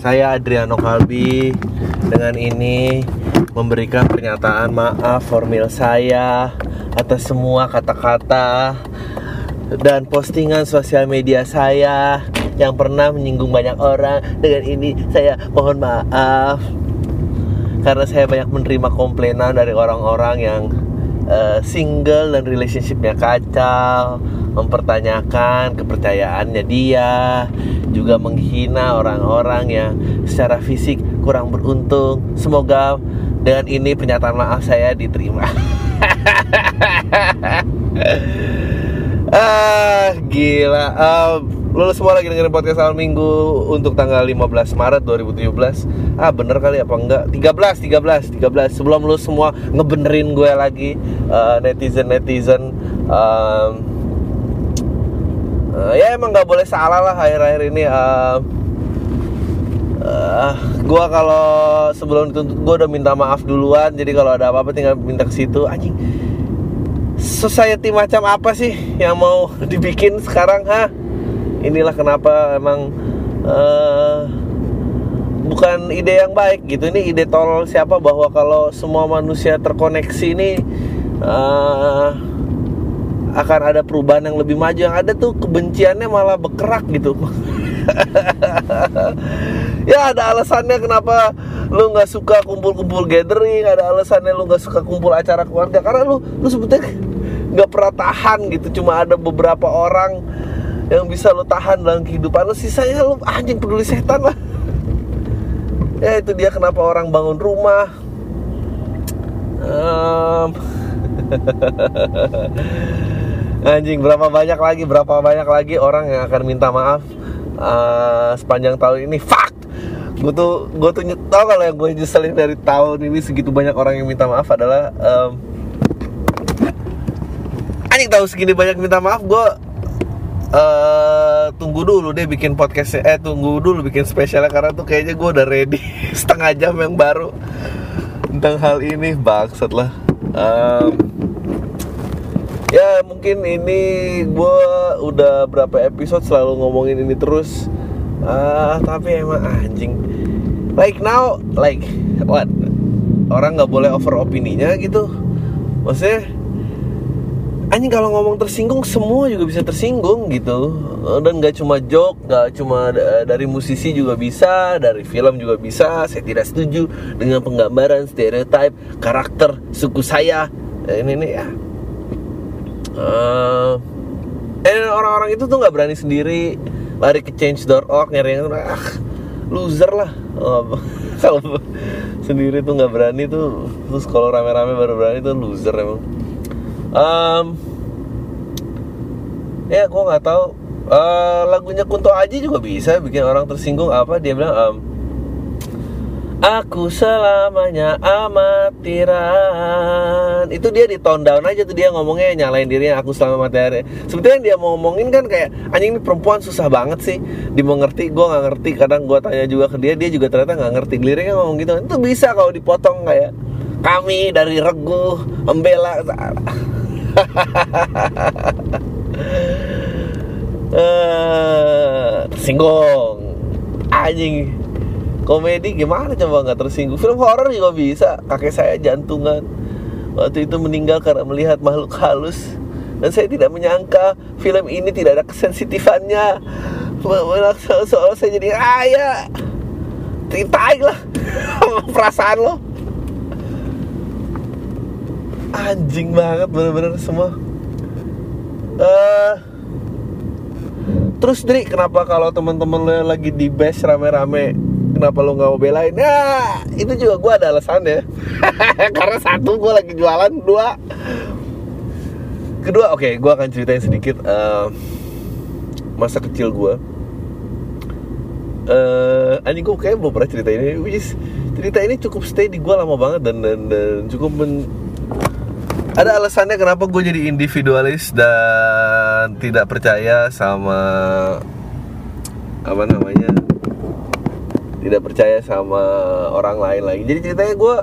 Saya Adriano Kalbi dengan ini memberikan pernyataan maaf formil saya atas semua kata-kata dan postingan sosial media saya yang pernah menyinggung banyak orang. Dengan ini saya mohon maaf karena saya banyak menerima komplainan dari orang-orang yang uh, single dan relationshipnya kacau, mempertanyakan kepercayaannya dia, juga menghina orang-orang yang secara fisik kurang beruntung. Semoga dengan ini pernyataan maaf saya diterima. ah, gila. Uh, Lu semua lagi dengerin podcast awal minggu untuk tanggal 15 Maret 2017 Ah bener kali apa enggak? 13, 13, 13 Sebelum lu semua ngebenerin gue lagi uh, Netizen-netizen uh, uh, Ya emang gak boleh salah lah akhir-akhir ini uh, uh, Gue kalau sebelum dituntut gue udah minta maaf duluan. Jadi kalau ada apa-apa tinggal minta ke situ. Anjing Society macam apa sih yang mau dibikin sekarang ha? inilah kenapa emang uh, bukan ide yang baik gitu. Ini ide tolol siapa bahwa kalau semua manusia terkoneksi ini uh, akan ada perubahan yang lebih maju. Yang ada tuh kebenciannya malah berkerak gitu. Ya ada alasannya kenapa lu nggak suka kumpul-kumpul gathering ada alasannya lu nggak suka kumpul acara keluarga. Karena lu lu sebetulnya nggak pernah tahan gitu. Cuma ada beberapa orang yang bisa lo tahan dalam kehidupan lo sisanya lo anjing peduli setan lah. Ya itu dia kenapa orang bangun rumah. Um, anjing berapa banyak lagi berapa banyak lagi orang yang akan minta maaf uh, sepanjang tahun ini. Fuck! Gue tuh gue tuh tau kalau yang gue nyeselin dari tahun ini segitu banyak orang yang minta maaf adalah um, anjing tahu segini banyak minta maaf gue uh, tunggu dulu deh bikin podcast eh tunggu dulu bikin spesialnya karena tuh kayaknya gue udah ready setengah jam yang baru tentang hal ini. Bangsat lah. Um, ya mungkin ini gue udah berapa episode selalu ngomongin ini terus. Uh, tapi emang anjing. Like now like what? Orang nggak boleh over opininya gitu. Maksudnya anjing kalau ngomong tersinggung semua juga bisa tersinggung gitu. Dan nggak cuma joke nggak cuma dari musisi juga bisa dari film juga bisa. Saya tidak setuju dengan penggambaran stereotip karakter suku saya. Ini nih ya uh, eh orang-orang itu tuh nggak berani sendiri. Lari ke change.org nyari yang ah, loser lah. Kalau sendiri tuh nggak berani tuh. Terus kalau rame-rame baru berani tuh loser emang. Um, ya gue nggak tahu. Uh, lagunya Kunto Aji juga bisa bikin orang tersinggung. Apa? Dia bilang um, Aku selamanya amatiran. Itu dia di tone down aja tuh dia ngomongnya nyalain dirinya aku selama materi Sebetulnya yang dia mau ngomongin kan kayak Anjing ini perempuan susah banget sih. Dimengerti, gue gak ngerti. Kadang gue tanya juga ke dia Dia juga ternyata gak ngerti. Liriknya ngomong gitu. Itu bisa kalau dipotong kayak Kami dari Regu Membela uh, tersinggung. Anjing komedi gimana coba nggak tersinggung? Film horor juga bisa kakek saya jantungan. Waktu itu meninggal karena melihat makhluk halus. Dan saya tidak menyangka film ini tidak ada kesensitifannya. Soal saya jadi ayah ceritain lah perasaan lo. Anjing banget bener-bener semua. Uh, terus Dri kenapa kalau teman-teman lo yang lagi di base rame-rame kenapa lo nggak mau belain? Ya itu juga gue ada alasan ya. Karena satu gue lagi jualan. Dua kedua oke okay, gue akan ceritain sedikit uh, masa kecil gue uh, anjing gue kayak belum pernah cerita ini. Which is, cerita ini cukup stay di gue lama banget dan dan, dan cukup men, ada alasannya kenapa gue jadi individualis dan tidak percaya sama apa namanya tidak percaya sama orang lain lagi. Jadi ceritanya gue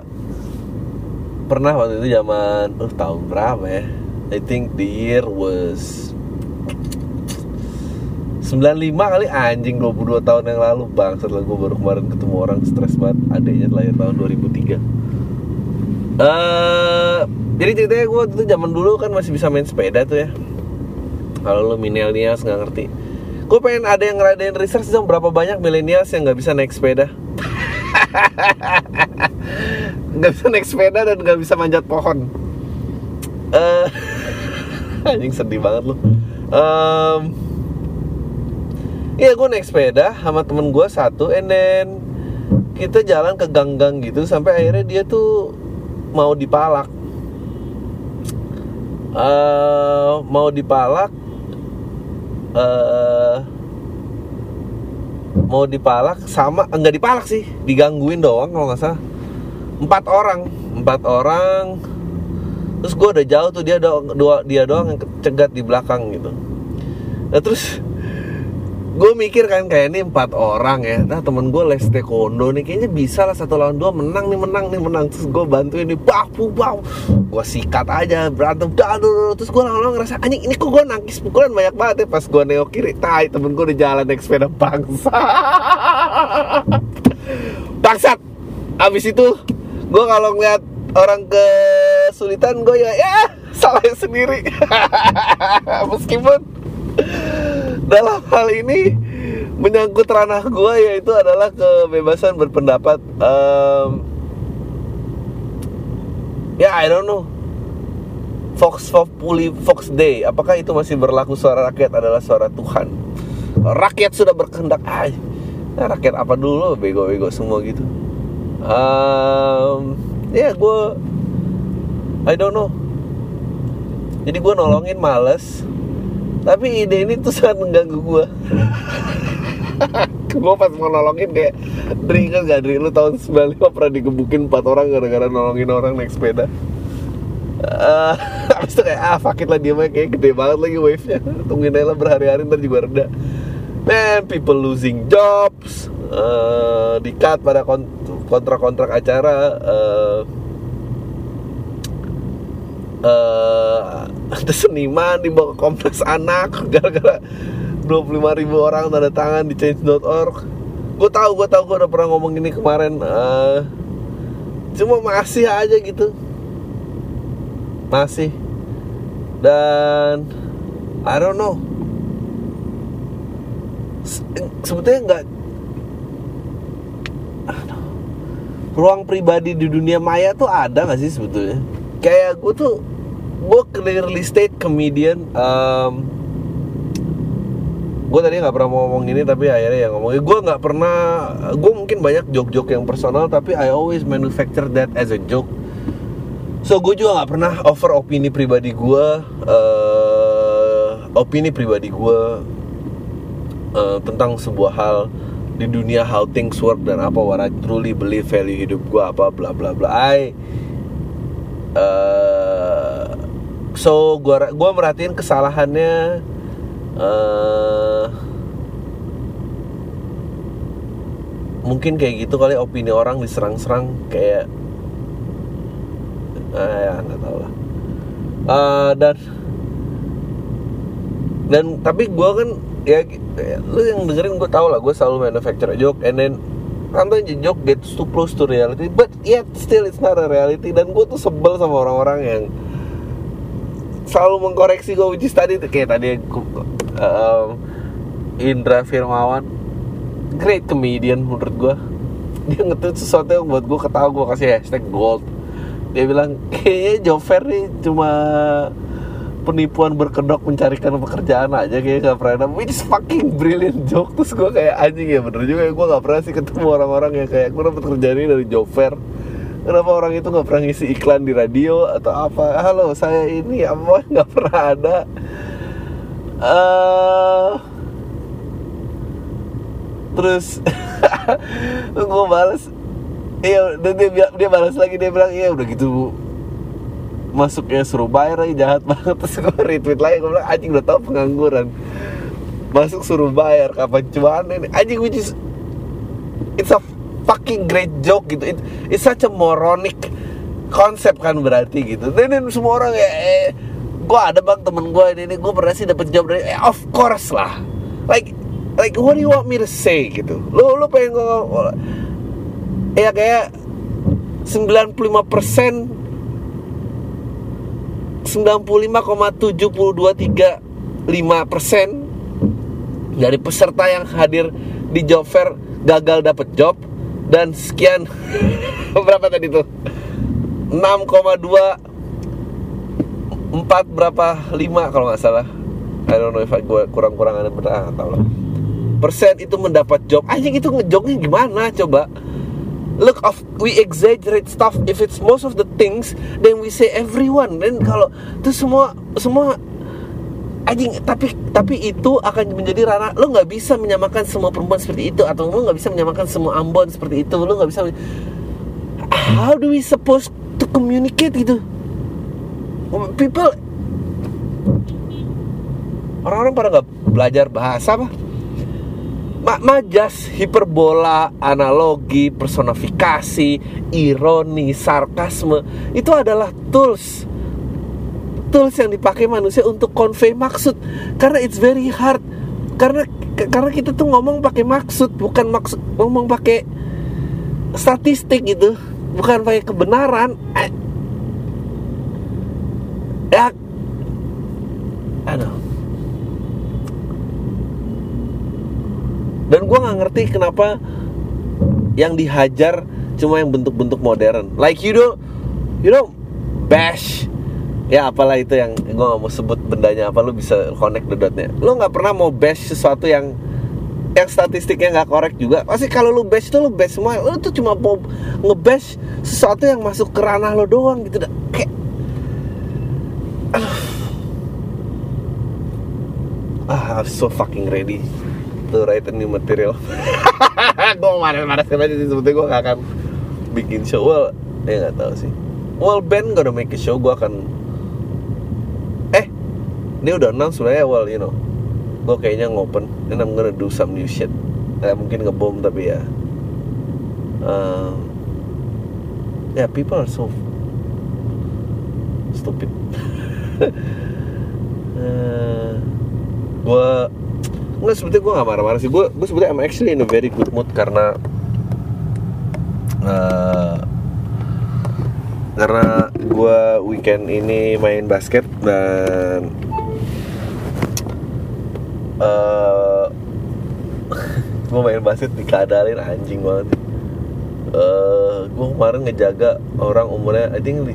pernah waktu itu zaman uh tahun berapa ya? I think the year was 95 kali. Anjing 22 tahun yang lalu. Bang setelah gue baru kemarin ketemu orang stres banget. Adanya lahir tahun 2003 Eh, jadi ceritanya gue tuh zaman dulu kan masih bisa main sepeda tuh ya. Kalau lu milenials nggak ngerti gue pengen ada yang ngadain research dong berapa banyak milenials yang nggak bisa naik sepeda? Nggak bisa naik sepeda dan nggak bisa manjat pohon. Eh anjing sedih banget lu. Um, Iya gue naik sepeda sama temen gue satu and then kita jalan ke gang-gang gitu sampai akhirnya dia tuh mau dipalak. Eh, mau dipalak eh mau dipalak sama enggak dipalak sih digangguin doang kalau nggak salah. Empat orang empat orang. Terus gue udah jauh tuh dia do dua dia doang yang cegat di belakang gitu. Nah terus gue mikir kan kayak ini empat orang ya. Nah temen gue les taekwondo nih kayaknya bisa lah satu lawan dua menang nih menang nih menang. Terus gue bantuin nih bahu bahu gue sikat aja berantem dah terus gue lama-lama ngerasa anjing ini kok gue nangkis pukulan banyak banget ya pas gue nengok kiri. Tai temen gue udah jalan naik sepeda bangsa bangsat. Abis itu gue kalau ngeliat orang kesulitan gue ya ya salahnya sendiri. Meskipun dalam hal ini menyangkut ranah gue yaitu adalah kebebasan berpendapat Em, ya I don't know. Fox Populi Fox Day. Apakah itu masih berlaku? Suara rakyat adalah suara Tuhan. Rakyat sudah berkehendak. Ah nah, rakyat apa dulu? Bego-bego semua gitu. Em, ya gue I don't know. Jadi gue nolongin males tapi ide ini tuh sangat mengganggu gue gue pas mau nolongin kayak Dri kan gak Dri lu tahun 95 pernah digebukin 4 orang gara-gara nolongin orang naik sepeda? Eh, Abis itu kayak ah fuck it lah dia mah kayak gede banget lagi wave nya Tungguin aja lah berhari-hari ntar juga reda. Man, people losing jobs. Eh Di cut pada kon- kontrak-kontrak acara. Eh eh ada seniman dibawa ke Komnas Anak gara-gara 25 ribu orang tanda tangan di change.org gue tahu gue tahu gue udah pernah ngomong ini kemarin eh, cuma masih aja gitu. Masih. Dan I don't know. Se- sebetulnya nggak ruang pribadi di dunia maya tuh ada nggak sih sebetulnya? Kayak gue tuh gue clearly state comedian um, gue tadi nggak pernah mau ngomong ini tapi akhirnya yang ngomongin gue nggak pernah gue mungkin banyak joke-joke yang personal tapi I always manufacture that as a joke. So gue juga nggak pernah over opini pribadi gue eh, opini pribadi gue eh, tentang sebuah hal di dunia how things work dan apa what I truly believe value hidup gue apa bla bla bla. I eh, so gua gua merhatiin kesalahannya eh mungkin kayak gitu kali opini orang diserang-serang kayak ah, ya nggak tahu lah. Eh, dan dan tapi gua kan ya ya, lu yang dengerin gue tau lah gue selalu manufacture joke and then sometimes joke gets too close to reality but yet still it's not a reality dan gue tuh sebel sama orang-orang yang selalu mengkoreksi gue which tadi kayak tadi um, Indra Firmawan. Great comedian menurut gue dia nge-tweet sesuatu yang buat gue ketawa gue kasih hashtag gold. Dia bilang kayaknya Jover nih cuma penipuan berkedok mencarikan pekerjaan aja kayak gak pernah. Which is fucking brilliant joke. Terus gue kayak anjing ya bener juga ya gue gak pernah sih ketemu orang-orang yang kayak gue dapet kerjaan ini dari fair kenapa orang itu gak pernah ngisi iklan di radio atau apa? Halo saya ini apa gak pernah ada. Eh terus gue balas iya dan dia dia balas lagi dia bilang iya udah gitu masuknya suruh bayar lagi jahat banget. Terus gue retweet lagi gue bilang anjing udah tau pengangguran. Masuk suruh bayar kapan cuan ini? Anjing which is it's a fucking great joke gitu. It, it's such a moronic konsep kan berarti gitu. Dan, dan semua orang ya eh, gue ada bang temen gue ini, ini gue pernah sih dapet job dari eh, of course lah. Like like what do you want me to say gitu? Lu lu pengen ngomong ya kayak 95 persen 95,7235 persen dari peserta yang hadir di job fair gagal dapet job dan sekian. Berapa tadi tuh? 6,2 4 berapa? 5 kalau nggak salah. I don't know if I gue kurang-kurangan benar ah, tahu lah. Persen itu mendapat job. Anjing itu ngejoknya gimana coba? Look of we exaggerate stuff. If it's most of the things then we say everyone. Dan kalau itu semua semua anjing tapi tapi itu akan menjadi ranah. Lo nggak bisa menyamakan semua perempuan seperti itu atau lo nggak bisa menyamakan semua Ambon seperti itu. Lo nggak bisa how do we supposed to communicate gitu? People orang-orang pada nggak belajar bahasa apa? Majas, hiperbola, analogi, personifikasi, ironi, sarkasme. Itu adalah tools tools yang dipakai manusia untuk convey maksud. Karena it's very hard. Karena karena kita tuh ngomong pakai maksud bukan maksud ngomong pakai statistik gitu. Bukan pakai kebenaran. Ya. Aduh. Dan gue nggak ngerti kenapa yang dihajar cuma yang bentuk-bentuk modern. Like you know you know bash ya apalah itu yang gue nggak mau sebut bendanya apa lu bisa connect the dotnya. Lu nggak pernah mau bash sesuatu yang yang statistiknya nggak korek juga. Pasti kalau lu bash itu lu bash semua lu tuh cuma mau ngebash sesuatu yang masuk ke ranah lo doang gitu kayak ah I'm so fucking ready to write a new material. Gue marah-marah aja sih sebetulnya gue gak akan bikin show. Well ya gak tahu sih. Well band gonna make a show gue akan ini udah announce sebenarnya well you know. Gue kayaknya ngopen. And I'm gonna do some new shit. Eh, mungkin ngebom tapi ya. Uh, ya yeah, people are so stupid. Uh, gue Enggak sebetulnya gue gak marah-marah sih. Gue gue sebetulnya I'm actually in a very good mood karena uh, Karena gue weekend ini main basket dan uh, Gue main basket dikadalin anjing banget. Uh, Gue kemarin ngejaga orang umurnya I think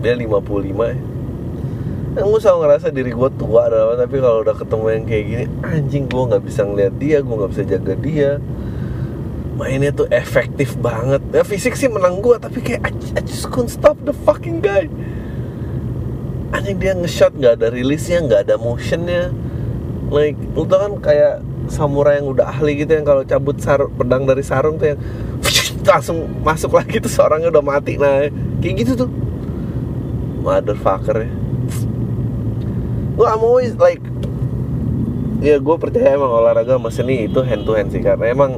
dia 55 ya. Gue selalu ngerasa diri gue tua dan apa tapi kalau udah ketemu yang kayak gini anjing gue nggak bisa ngeliat dia gue nggak bisa jaga dia. Mainnya tuh efektif banget. Ya fisik sih menang gue tapi kayak I, I just couldn't stop the fucking guy. Anjing dia nge-shot nggak ada rilisnya nggak ada motionnya like lu tau kan kayak samurai yang udah ahli gitu yang kalau cabut sar pedang dari sarung tuh yang langsung masuk lagi tuh seorangnya udah mati. Nah kayak gitu tuh. Motherfucker ya. Gue I'm always like ya gue percaya emang olahraga sama seni itu hand to hand sih karena emang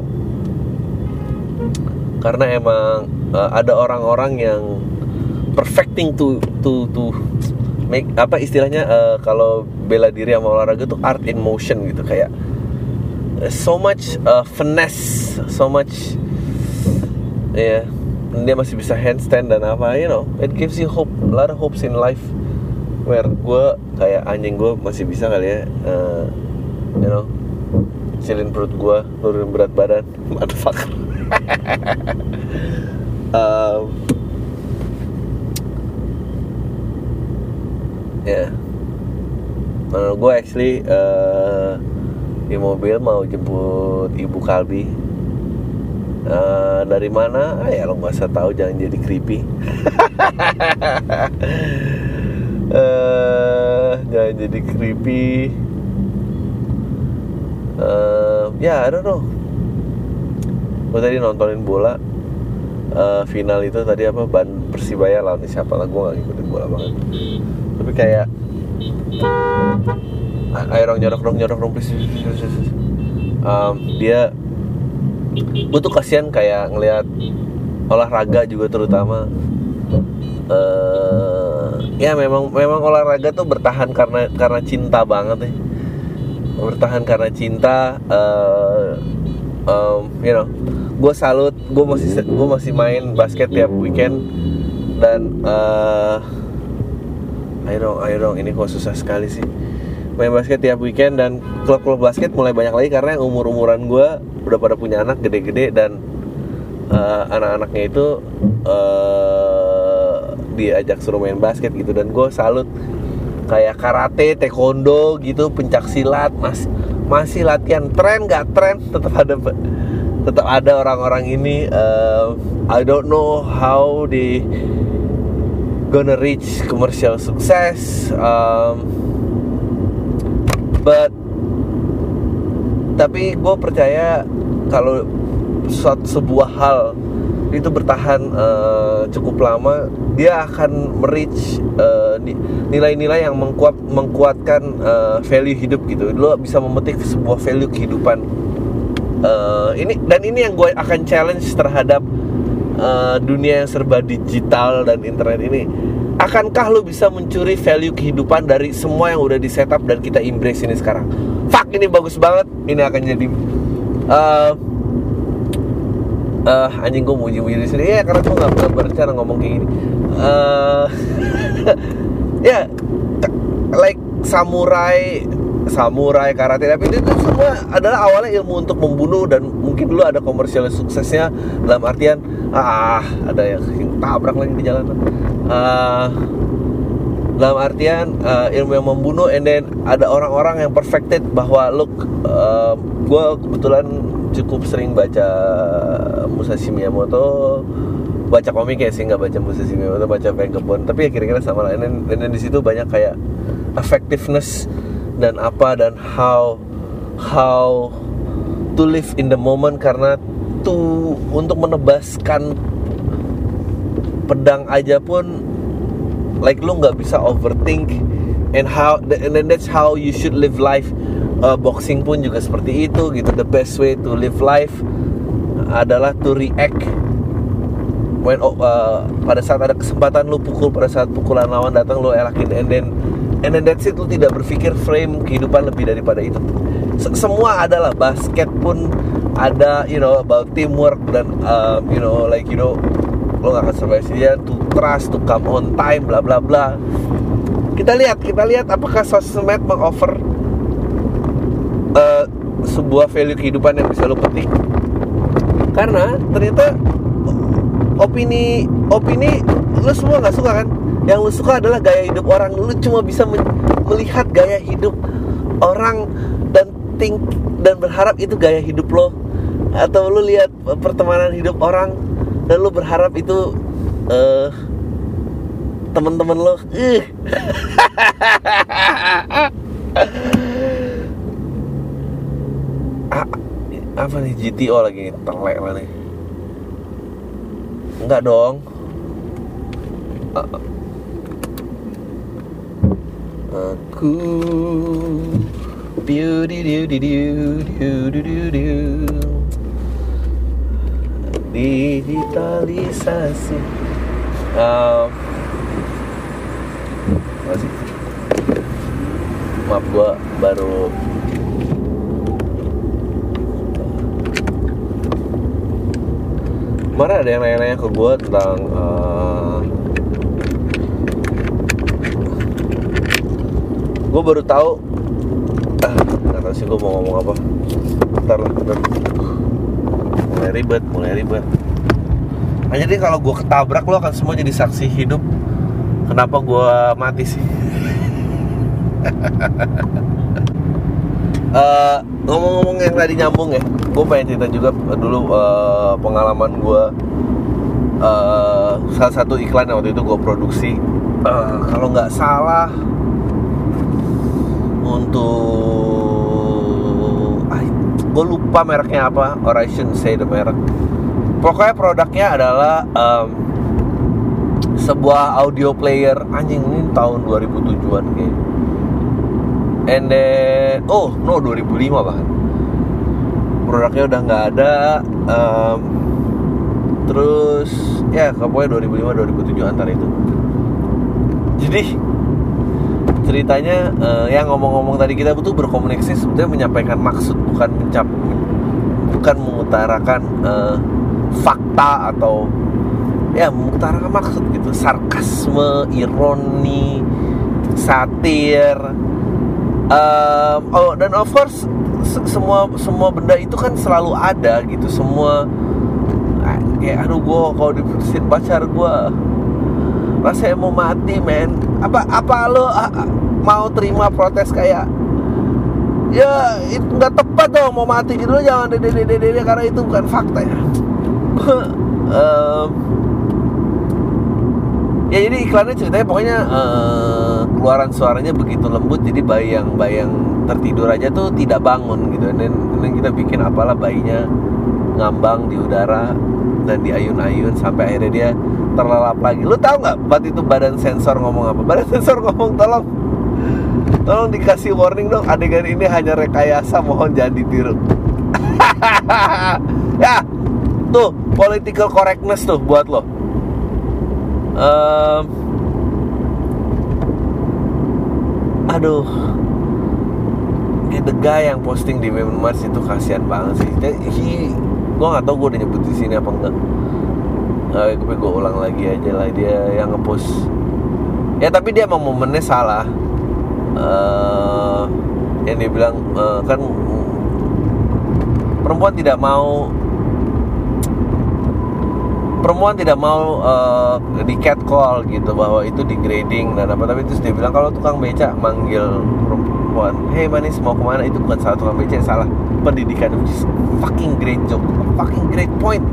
karena emang uh, ada orang-orang yang perfecting to to to make apa istilahnya uh, kalau bela diri sama olahraga tuh art in motion gitu kayak uh, so much uh, finesse so much ya yeah, dia masih bisa handstand dan apa you know it gives you hope a lot of hopes in life where gue kayak anjing gue masih bisa kali ya uh, you know silin perut gue nurunin berat badan motherfucker um, ya yeah. Uh, gue actually uh, di mobil mau jemput ibu Kalbi. Uh, dari mana? Ah, ya lo nggak usah tahu jangan jadi creepy. Uh, jangan jadi creepy. Uh, ya yeah, I don't know. Gue tadi nontonin bola. Uh, final itu tadi apa? Ban persibaya lawan siapa lah gue gak ngikutin bola banget. Tapi kayak ayo dong nyorok dong nyorok dong please, please, please, please. Um, dia gue tuh kasihan kayak ngelihat olahraga juga terutama. Uh, ya memang memang olahraga tuh bertahan karena karena cinta banget ya bertahan karena cinta uh, um, you know gue salut gue masih gue masih main basket tiap weekend. Dan uh, ayo dong ayo dong. Ini kok susah sekali sih. Main basket tiap weekend dan klub-klub basket mulai banyak lagi karena umur-umuran gue udah pada punya anak gede-gede dan uh, anak-anaknya itu uh, diajak suruh main basket gitu. Dan gue salut kayak karate, taekwondo gitu, pencak silat, mas masih latihan. Tren nggak? Tren. Tetap ada tetap ada orang-orang ini uh, I don't know how they gonna reach commercial success um, but tapi gue percaya kalau suatu sebuah hal itu bertahan uh, cukup lama dia akan merich uh, nilai-nilai yang mengkuat mengkuatkan uh, value hidup gitu. Lo bisa memetik sebuah value kehidupan. Uh, ini dan ini yang gue akan challenge terhadap uh, dunia yang serba digital dan internet ini akankah lo bisa mencuri value kehidupan dari semua yang udah di setup dan kita embrace ini sekarang? Fuck ini bagus banget. Ini akan jadi uh, uh, anjing gue muji-muji di sini. Ya karena gue nggak berencana ngomong kayak gini. Uh, ya yeah, like samurai samurai karate tapi itu, itu semua adalah awalnya ilmu untuk membunuh dan mungkin dulu ada komersial suksesnya. Dalam artian ah ada yang tabrak lagi di jalanan uh, dalam artian uh, ilmu yang membunuh and then ada orang-orang yang perfected bahwa look uh, gue kebetulan cukup sering baca Musashi Miyamoto baca komik ya sih nggak baca Musashi Miyamoto baca Vagabond. Tapi ya kira-kira sama lah. Dan, dan di situ banyak kayak effectiveness dan apa dan how how to live in the moment karena tuh untuk menebaskan pedang aja pun like lu nggak bisa overthink and how and then that's how you should live life. Uh, boxing pun juga seperti itu gitu. The best way to live life adalah to react when uh, pada saat ada kesempatan lu pukul pada saat pukulan lawan datang lu elakin and then and then that's it lu tidak berpikir frame kehidupan lebih daripada itu. Semua adalah basket pun ada you know about teamwork dan um, you know like you know lo gak akan survive dia to trust to come on time bla bla bla. Kita lihat kita lihat apakah sosmed mengoffer uh, sebuah value kehidupan yang bisa lo petik. Karena ternyata opini opini lo semua nggak suka kan yang lu suka adalah gaya hidup orang. Lu cuma bisa melihat gaya hidup orang dan think dan berharap itu gaya hidup lo. Atau lu lihat pertemanan hidup orang dan lu berharap itu uh, teman-teman lo. Uh. apa nih? GTO lagi telek lah nih? Enggak dong. Uh, Aku. Beauty do do do do do do do Digitalisasi. Um, Masih Maaf gua baru Kemarin ada yang nanya-nanya ke gue tentang uh, gue baru tahu. Ah nggak tahu sih gue mau ngomong apa. Ntar lah ntar mulai ribet mulai ribet. Hanya deh kalau gue ketabrak lo akan semua jadi saksi hidup. Kenapa gue mati sih? Uh, ngomong-ngomong yang tadi nyambung ya gue pengen cerita juga dulu uh, pengalaman gue uh, salah satu iklan yang waktu itu gue produksi. Uh, kalau nggak salah untuk gue lupa mereknya apa. Or I shouldn't say the merek. Pokoknya produknya adalah um, sebuah audio player. Anjing ini tahun 2007an kayak and then oh no 2005 bahkan. Produknya udah nggak ada um, terus ya pokoknya 2005 2007 antara itu. Jadi ceritanya uh, yang ngomong-ngomong tadi kita butuh berkomunikasi sebetulnya menyampaikan maksud bukan mencap bukan mengutarakan uh, fakta atau ya mengutarakan maksud gitu. Sarkasme ironi satir. Um, oh dan of course semua semua benda itu kan selalu ada gitu. Semua kayak aduh gue kalau diputusin pacar gue rasanya mau mati men. Apa apa lo mau terima protes kayak ya itu nggak tepat dong mau mati. Gitu lo jangan dede dede dede karena itu bukan fakta ya. Um, ya jadi iklannya ceritanya pokoknya uh, keluaran suaranya begitu lembut jadi bayang bayang tertidur aja tuh tidak bangun gitu. Dan, dan kita bikin apalah bayinya ngambang di udara dan di ayun-ayun sampai akhirnya dia terlelap lagi. Lu tahu nggak buat itu badan sensor ngomong apa? Badan sensor ngomong tolong tolong dikasih warning dong adegan ini hanya rekayasa mohon jangan ditiru. Ya tuh political correctness tuh buat lo. Um, aduh the guy yang posting di Meme Mars itu kasihan banget sih. He, gue nggak tau gue udah nyebut di sini apa enggak. Uh, tapi gue ulang lagi aja lah dia yang ngepost. Ya tapi dia emang momennya salah. Uh, yang dia bilang uh, kan perempuan tidak mau perempuan tidak mau uh, di catcall gitu bahwa itu degrading dan apa. Tapi terus dia bilang kalau tukang beca manggil perempuan hey manis mau ke mana itu bukan salah tukang beca salah pendidikan which is fucking great joke fucking great point.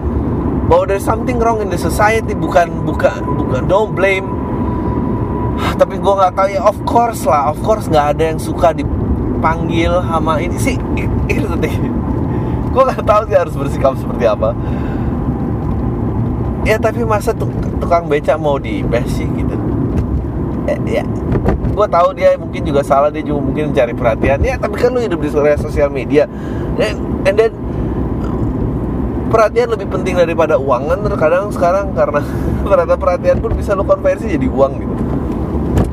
Bahwa there's something wrong in the society bukan bukan bukan don't blame. Tapi gue nggak tahu ya of course lah of course nggak ada yang suka dipanggil sama ini sih. Itu deh gue nggak tahu sih harus bersikap seperti apa. Ya tapi masa tukang beca mau di sih gitu. Ya, ya gue tahu dia mungkin juga salah dia juga mungkin mencari perhatian ya tapi kan lu hidup di sosial media and, then perhatian lebih penting daripada uang kan terkadang sekarang karena ternyata perhatian pun bisa lo konversi jadi uang gitu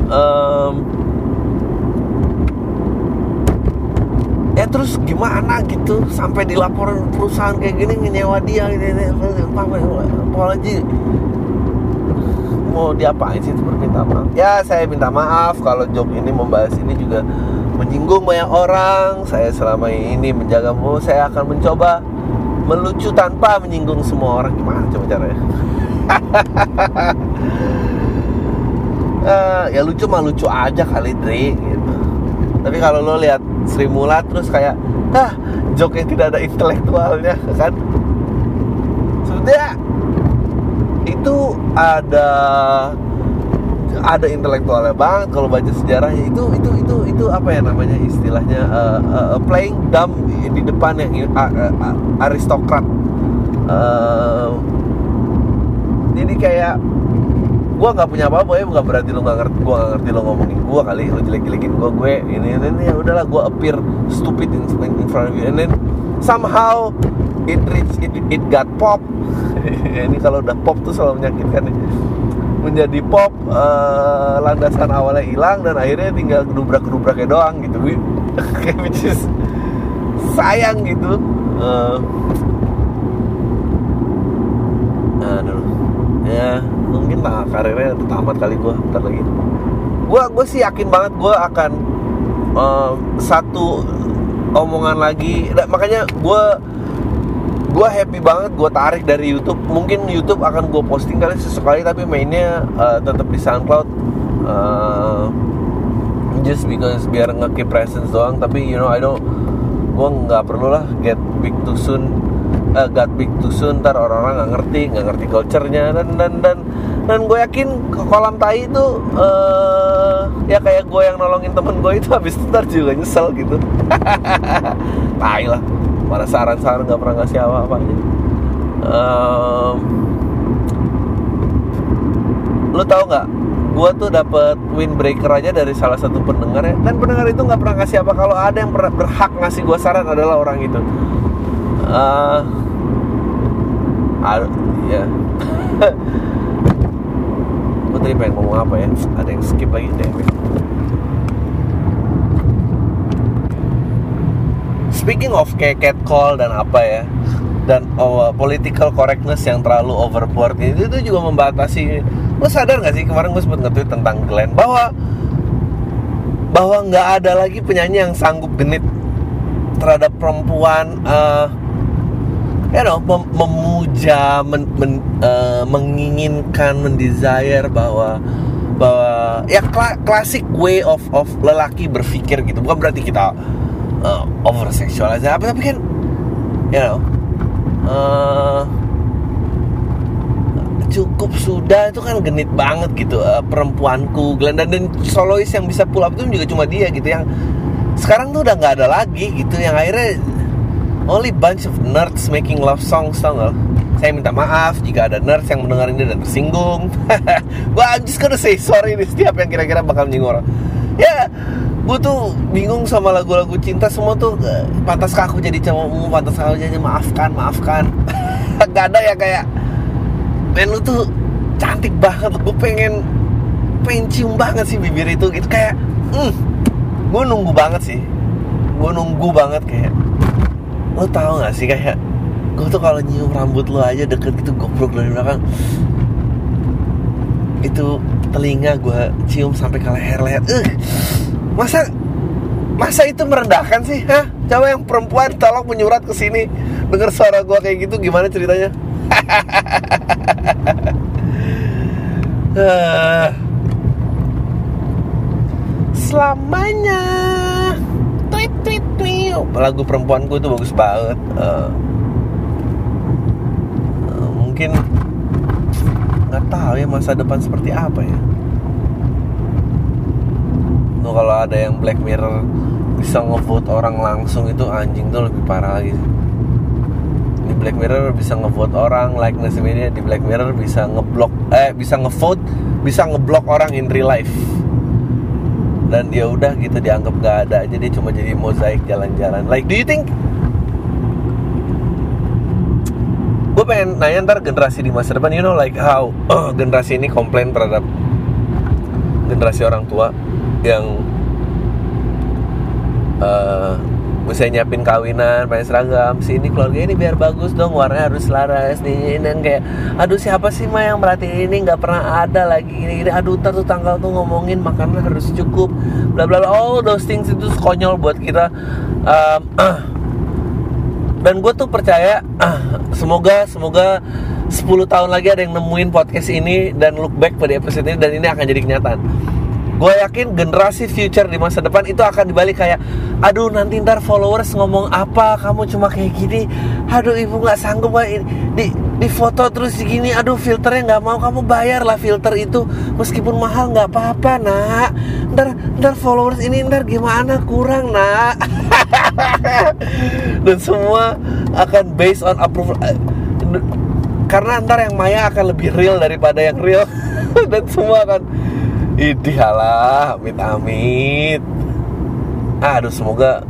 um, ya terus gimana gitu sampai dilaporin perusahaan kayak gini nyewa dia ini apalagi mau diapain sih itu minta maaf? Ya saya minta maaf kalau job ini membahas ini juga menyinggung banyak orang. Saya selama ini menjaga mau saya akan mencoba melucu tanpa menyinggung semua orang. Gimana coba caranya? Uh, ya lucu mah lucu aja kali Dri gitu. Tapi kalau lo lihat Sri Mulat terus kayak ah joke yang tidak ada intelektualnya kan sebetulnya itu ada ada intelektualnya banget kalau baca sejarahnya itu itu itu itu apa ya namanya istilahnya uh, uh, playing dumb di depan yang uh, uh, aristokrat. Uh, jadi kayak gue nggak punya apa-apa ya bukan berarti lo nggak ngerti gue nggak ngerti lo ngomongin gue kali lo jelek-jelekin gue gue ini ini, ini ya udahlah gue appear stupid in, in front of you. And then somehow it reach it, it got pop ini kalau udah pop tuh selalu menyakitkan nih. Menjadi pop uh, landasan awalnya hilang dan akhirnya tinggal kedubrak kedubraknya doang gitu. Kayak which is sayang gitu. Uh, aduh. Ya mungkin lah karirnya udah tamat kali gue ntar lagi. Gue gue sih yakin banget gue akan uh, satu omongan lagi. Makanya gue gue happy banget gue tarik dari YouTube. Mungkin YouTube akan gue posting kali sesekali tapi mainnya uh, tetap di SoundCloud. Uh, just because biar nge-keep presence doang. Tapi you know I don't gue nggak perlu lah get big too soon. Uh, got big too soon ntar orang-orang nggak ngerti nggak ngerti culture-nya. Dan dan dan dan gue yakin kolam tai itu uh, ya kayak gue yang nolongin temen gue itu habis itu ntar juga nyesel gitu. Tai lah mana saran-saran nggak pernah ngasih apa-apa aja um, lu tau nggak? Gue tuh dapet windbreaker aja dari salah satu pendengar ya. Dan pendengar itu nggak pernah ngasih apa. Kalau ada yang berhak ngasih gue saran adalah orang itu. Uh, aduh, ya gue tadi pengen ngomong apa ya? Ada yang skip lagi deh speaking of kayak catcall dan apa ya dan oh, political correctness yang terlalu overboard itu, itu juga membatasi. Lo sadar gak sih kemarin gue sempat nge-tweet tentang Glenn bahwa bahwa nggak ada lagi penyanyi yang sanggup genit terhadap perempuan uh, you know mem memuja men men uh, menginginkan mendesire bahwa bahwa ya kla klasik way of of lelaki berpikir gitu. Bukan berarti kita uh, over sexualize apa tapi kan you know uh, cukup sudah. Itu kan genit banget gitu uh, perempuanku Glenn. Dan, dan solois yang bisa pull up itu juga cuma dia gitu. Yang sekarang tuh udah nggak ada lagi gitu. Yang akhirnya only bunch of nerds making love songs tau gak? saya minta maaf jika ada nerds yang mendengar ini dan tersinggung. Gue I'm just gonna say sorry nih setiap yang kira-kira bakal nyinggung orang ya gue tuh bingung sama lagu-lagu cinta semua tuh uh, pantas aku jadi cowokmu pantas aku jadi maafkan maafkan. Gak ada ya kayak men lu tuh cantik banget gue pengen pengen cium banget sih bibir itu gitu. Kayak mm, gue nunggu banget sih. Gue nunggu banget kayak. Lo tau gak sih kayak gue tuh kalau nyium rambut lo aja deket gitu goblok dari belakang. Itu telinga gue cium sampai ke leher-leher. Uh, masa masa itu merendahkan sih? Hah? Coba yang perempuan tolong menyurat ke sini. Dengar suara gue kayak gitu gimana ceritanya? Selamanya. Tweet tweet tweet. Lagu perempuanku itu bagus banget. Uh, uh, mungkin nggak tahu ya masa depan seperti apa ya Tuh kalau ada yang Black Mirror bisa ngevote orang langsung itu anjing tuh lebih parah lagi sih. Di Black Mirror bisa ngevote orang likeness media di Black Mirror bisa ngeblok eh bisa ngevote bisa ngeblok orang in real life. Dan dia udah gitu dianggap gak ada aja dia cuma jadi mozaik jalan-jalan. Like do you think? Gue pengen nanya ntar generasi di masa depan you know like how uh, generasi ini komplain terhadap generasi orang tua yang uh, misalnya nyiapin kawinan pakai seragam sini keluarga ini biar bagus dong warnanya harus selaras nih dan kayak aduh siapa sih mah yang berarti ini? Nggak pernah ada lagi ini, ini. Aduh ntar tuh tanggal tuh ngomongin makanan harus cukup bla bla bla. All those things itu konyol buat kita um, uh, dan gue tuh percaya uh, semoga semoga 10 tahun lagi ada yang nemuin podcast ini dan look back pada episode ini dan ini akan jadi kenyataan gue yakin generasi future di masa depan itu akan dibalik kayak aduh nanti ntar followers ngomong apa? Kamu cuma kayak gini. Aduh ibu nggak sanggup di di foto terus gini aduh filternya nggak mau. Kamu bayar lah filter itu. Meskipun mahal nggak apa-apa nak. Ntar ntar followers ini ntar gimana? Kurang nak. Dan semua akan based on approval. Karena ntar yang maya akan lebih real daripada yang real. Dan semua akan Idih halah, amit amit. Aduh semoga,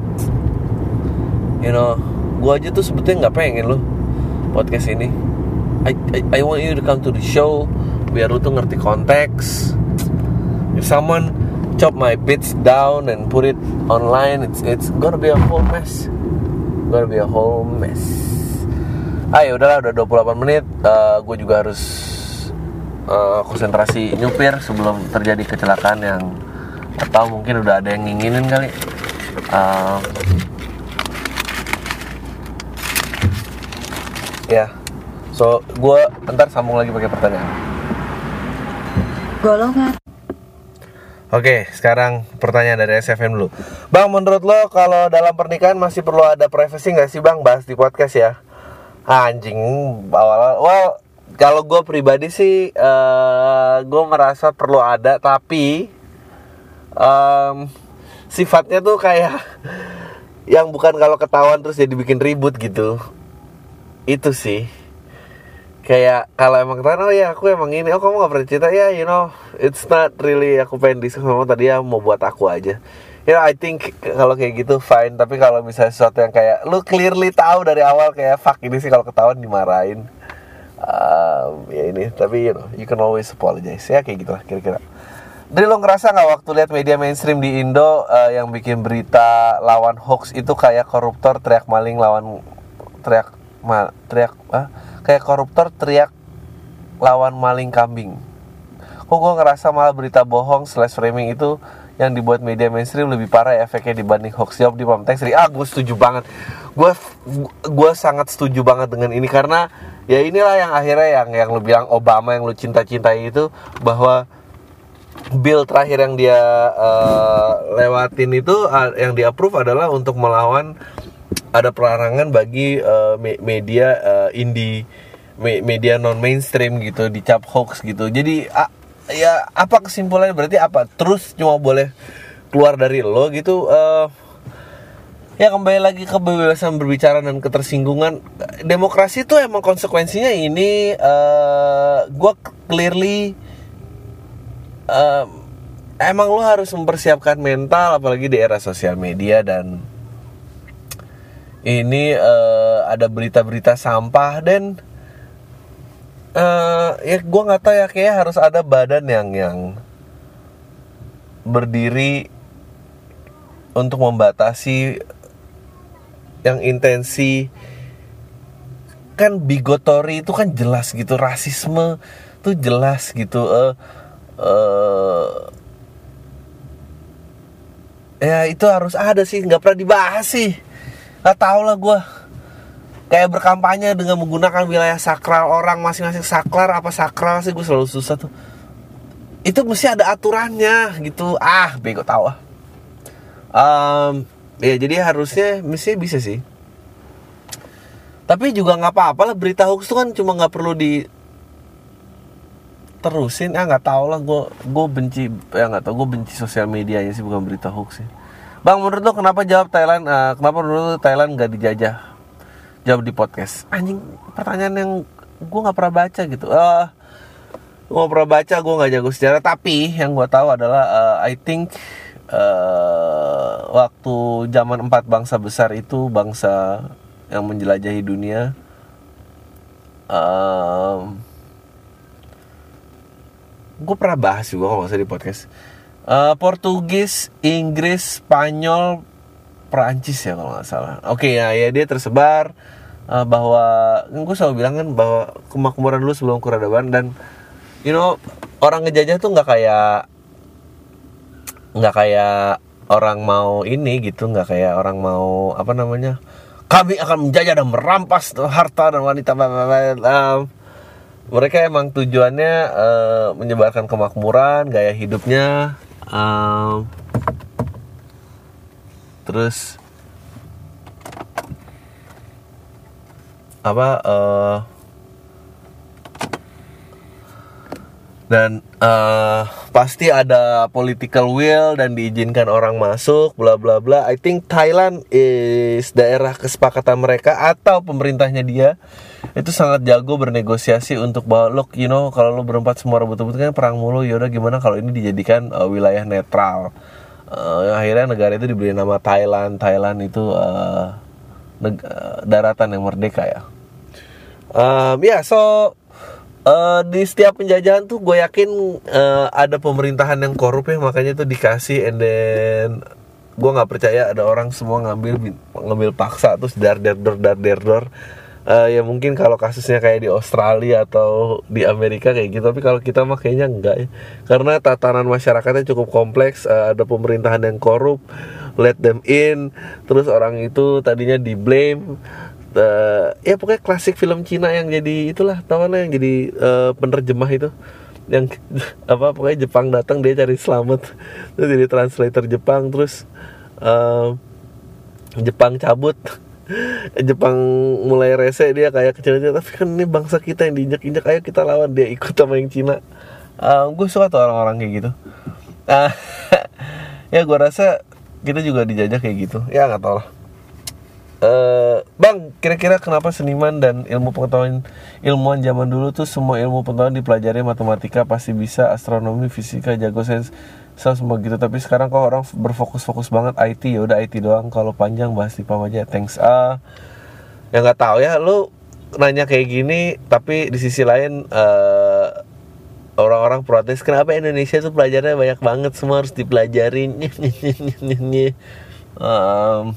you know, gue aja tuh sebetulnya nggak pengen loh podcast ini. I, I, I want you to come to the show biar lu tuh ngerti konteks. If someone chop my bits down and put it online, it's it's gonna be a whole mess. Gonna be a whole mess. Ah ya udahlah udah 28 menit. Uh, gue juga harus uh, konsentrasi nyupir sebelum terjadi kecelakaan yang atau mungkin udah ada yang nginginin kali uh, ya yeah. so gue ntar sambung lagi pakai pertanyaan golongan Oke, sekarang pertanyaan dari SFM dulu. Bang, menurut lo kalau dalam pernikahan masih perlu ada privacy nggak sih bang? Bahas di podcast ya. Anjing, awal, well, kalau gue pribadi sih uh, eh, gue merasa perlu ada tapi um, sifatnya tuh kayak yang bukan kalau ketahuan terus jadi bikin ribut gitu. Itu sih. Kayak kalau emang ketahuan oh ya aku emang ini oh kamu gak pernah cerita? Ya you know it's not really aku pengen diskusi memang tadi ya mau buat aku aja. Ya you know, I think kalau kayak gitu fine. Tapi kalau misalnya sesuatu yang kayak lu clearly tahu dari awal kayak fuck ini sih kalau ketahuan dimarahin um, ya ini tapi you know you can always apologize. Ya kayak gitulah kira-kira. Jadi lo ngerasa nggak waktu lihat media mainstream di Indo uh, yang bikin berita lawan hoax itu kayak koruptor teriak maling lawan teriak mal teriak ah, kayak koruptor teriak lawan maling kambing. Kok gue ngerasa malah berita bohong slash framing itu yang dibuat media mainstream lebih parah efeknya dibanding hoax jawab di Pam Sri. Ah, gue setuju banget. Gue gue sangat setuju banget dengan ini karena ya inilah yang akhirnya yang yang lu bilang Obama yang lu cinta-cintai itu bahwa bill terakhir yang dia uh, lewatin itu uh, yang di approve adalah untuk melawan ada pelarangan bagi uh, me media uh, indie me media non mainstream gitu dicap hoax gitu jadi uh, ya apa kesimpulannya? Berarti apa? Terus cuma boleh keluar dari lo gitu uh, ya kembali lagi ke kebebasan berbicara dan ketersinggungan. Demokrasi itu emang konsekuensinya ini uh, gue clearly um, emang lo harus mempersiapkan mental apalagi di era sosial media dan ini uh, ada berita-berita sampah dan uh, ya gue nggak tahu ya kayak harus ada badan yang yang berdiri untuk membatasi yang intensi. Kan bigotori itu kan jelas gitu rasisme tuh jelas gitu uh, uh, ya itu harus ada sih nggak pernah dibahas sih. Nggak tahu lah gue kayak berkampanye dengan menggunakan wilayah sakral orang masing-masing saklar apa sakral sih? Gue selalu susah tuh. Itu mesti ada aturannya gitu. Ah bego tahu ah. Um, ya jadi harusnya mesti bisa sih. Tapi juga nggak apa-apa lah berita hoax itu kan cuma nggak perlu di terusin. Ya nggak tau lah gue gue benci ya nggak tau gue benci sosial medianya sih bukan berita hoax sih. Bang menurut lo kenapa jawab Thailand uh, kenapa menurut lo Thailand nggak dijajah jawab di podcast. Anjing pertanyaan yang gue nggak pernah baca gitu. Uh, eh, gue pernah baca gue nggak jago sejarah. Tapi yang gue tahu adalah uh, I think uh, waktu zaman empat bangsa besar itu bangsa yang menjelajahi dunia uh, gue pernah bahas juga kalau di podcast. Uh, Portugis Inggris Spanyol Perancis ya kalau nggak salah. Oke okay, ya ya dia tersebar uh, bahwa gue selalu bilang kan bahwa kemakmuran dulu sebelum peradaban dan you know orang ngejajah tuh nggak kayak nggak kayak orang mau ini gitu nggak kayak orang mau apa namanya kami akan menjajah dan merampas harta dan wanita um, mereka emang tujuannya uh, menyebarkan kemakmuran gaya hidupnya uh, terus apa uh, dan uh, pasti ada political will dan diizinkan orang masuk bla bla bla. I think Thailand is daerah kesepakatan mereka atau pemerintahnya dia. Itu sangat jago bernegosiasi untuk bawa look you know kalau lo berempat semua rebut-rebut kan perang mulu yaudah gimana kalau ini dijadikan uh, wilayah netral uh, akhirnya negara itu diberi nama Thailand. Thailand itu uh, daratan yang merdeka ya. Um, ya yeah, so uh, di setiap penjajahan tuh gue yakin uh, ada pemerintahan yang korup ya. Makanya tuh dikasih and then gue nggak percaya ada orang semua ngambil ngambil paksa terus dar dar dar dar uh, ya mungkin kalau kasusnya kayak di Australia atau di Amerika kayak gitu tapi kalau kita mah kayaknya enggak ya. Karena tatanan masyarakatnya cukup kompleks uh, ada pemerintahan yang korup let them in terus orang itu tadinya di blame uh, ya pokoknya klasik film Cina yang jadi itulah tahu yang jadi uh, penerjemah itu. Yang apa pokoknya Jepang datang dia cari selamat. Terus jadi translator Jepang terus uh, Jepang cabut Jepang mulai rese dia kayak kecil-kecil tapi kan ini bangsa kita yang diinjak-injak ayo kita lawan dia ikut sama yang Cina. Uh, gue suka tuh orang-orang kayak gitu. Uh, ya gue rasa kita juga dijajah kayak gitu. Ya nggak tau lah. Uh, bang, kira-kira kenapa seniman dan ilmu pengetahuan ilmuwan zaman dulu tuh semua ilmu pengetahuan dipelajari matematika pasti bisa astronomi, fisika, jago sains, semua gitu. Tapi sekarang kok orang berfokus-fokus banget IT ya udah IT doang. Kalau panjang bahas di aja. Thanks ah. Ya nggak tahu ya, lu nanya kayak gini, tapi di sisi lain uh, orang orang-orang protes kenapa Indonesia tuh pelajarannya banyak banget semua harus dipelajarin um,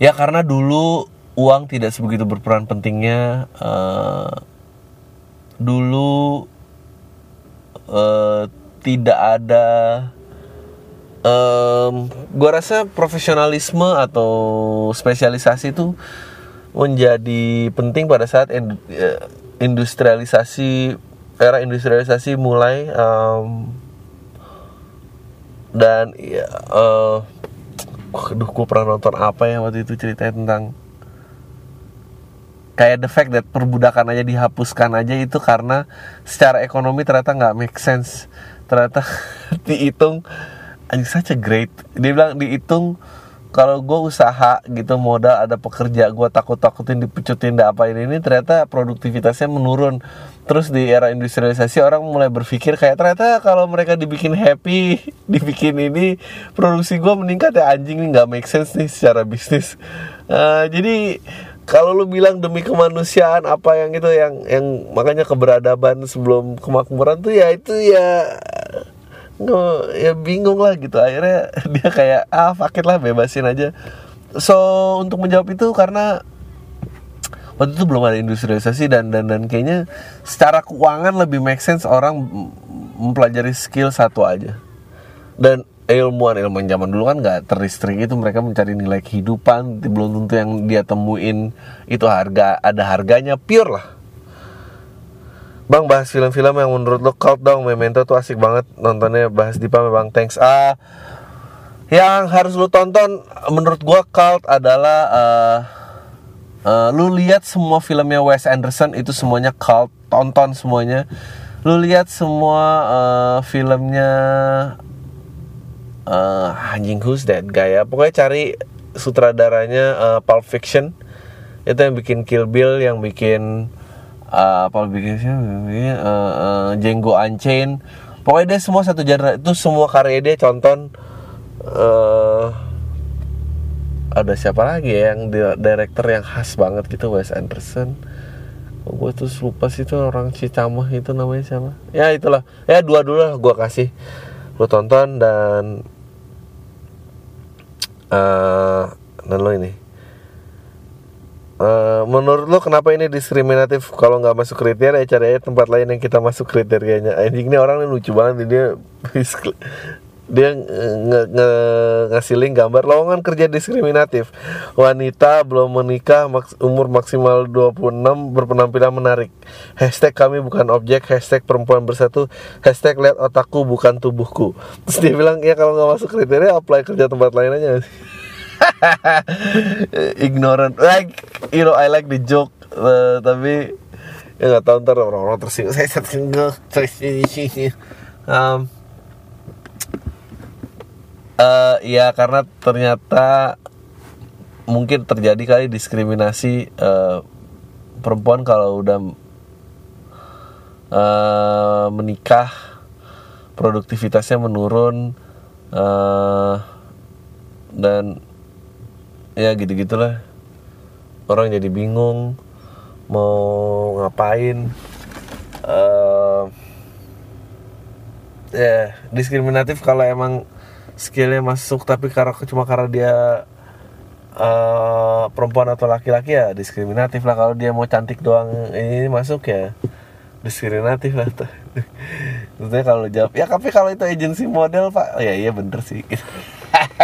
ya karena dulu uang tidak sebegitu berperan pentingnya uh, dulu uh, tidak ada um, gue rasa profesionalisme atau spesialisasi itu menjadi penting pada saat eh, industrialisasi era industrialisasi mulai um, dan ya uh, aduh gue pernah nonton apa ya waktu itu ceritanya tentang kayak the fact that perbudakan aja dihapuskan aja itu karena secara ekonomi ternyata nggak make sense ternyata dihitung anjing saja great. Dia bilang dihitung kalau gue usaha gitu modal ada pekerja gue takut takutin dipecutin apa ini ini ternyata produktivitasnya menurun. Terus di era industrialisasi orang mulai berpikir kayak ternyata kalau mereka dibikin happy dibikin ini produksi gue meningkat. Ya anjing ini nggak make sense nih secara bisnis. Uh, jadi kalau lu bilang demi kemanusiaan apa yang itu yang yang makanya keberadaban sebelum kemakmuran tuh ya itu ya nggak ya bingung lah gitu. Akhirnya dia kayak ah fakir lah bebasin aja. So untuk menjawab itu karena waktu itu belum ada industrialisasi dan dan dan kayaknya secara keuangan lebih make sense orang mempelajari skill satu aja. Dan ilmuwan ilmuwan zaman dulu kan nggak teristrik itu mereka mencari nilai kehidupan belum tentu yang dia temuin itu harga ada harganya pure lah. Bang bahas film-film yang menurut lo cult dong. Memento tuh asik banget nontonnya. Bahas Dipa bang. Thanks. Ah yang harus lo tonton menurut gua cult adalah uh, uh, lu lihat semua filmnya Wes Anderson itu semuanya cult. Tonton semuanya. Lu lihat semua uh, filmnya uh, anjing who's that guy ya? Pokoknya cari sutradaranya uh, Pulp Fiction. Itu yang bikin Kill Bill yang bikin uh, apa bikin uh, uh, Jenggo Unchained. Pokoknya dia semua satu genre. Itu semua karya dia contoh uh, ada siapa lagi ya yang director yang khas banget gitu Wes Anderson. Oh, gue tuh lupa sih itu orang Cicamah itu namanya siapa? Ya itulah. Ya dua dulu lah gue kasih. Lo tonton dan uh, dan lo ini. Uh, menurut lo kenapa ini diskriminatif kalau nggak masuk kriteria? Cari aja tempat lain yang kita masuk kriterianya. Ini orang ini lucu banget dia dia nge, nge, ngasih link gambar lowongan kerja diskriminatif. Wanita belum menikah maks, umur maksimal 26 berpenampilan menarik. Hashtag kami bukan objek hashtag perempuan bersatu hashtag lihat otakku bukan tubuhku. Terus dia bilang ya kalau nggak masuk kriteria apply kerja tempat lain aja. Ignorant. Like you know I like the joke uh, tapi ya nggak tahu ntar orang-orang tersinggung. Saya tersinggung. Um, uh, ya karena ternyata mungkin terjadi kali diskriminasi uh, perempuan kalau udah uh, menikah produktivitasnya menurun uh, dan ya gitu gitulah orang jadi bingung mau ngapain uh, ya yeah, diskriminatif kalau emang skillnya masuk tapi karena cuma karena dia uh, perempuan atau laki-laki ya diskriminatif lah. Kalau dia mau cantik doang ini masuk ya diskriminatif lah. Tuh maksudnya kalau jawab ya tapi kalau itu agensi model pak. Oh, ya iya bener sih.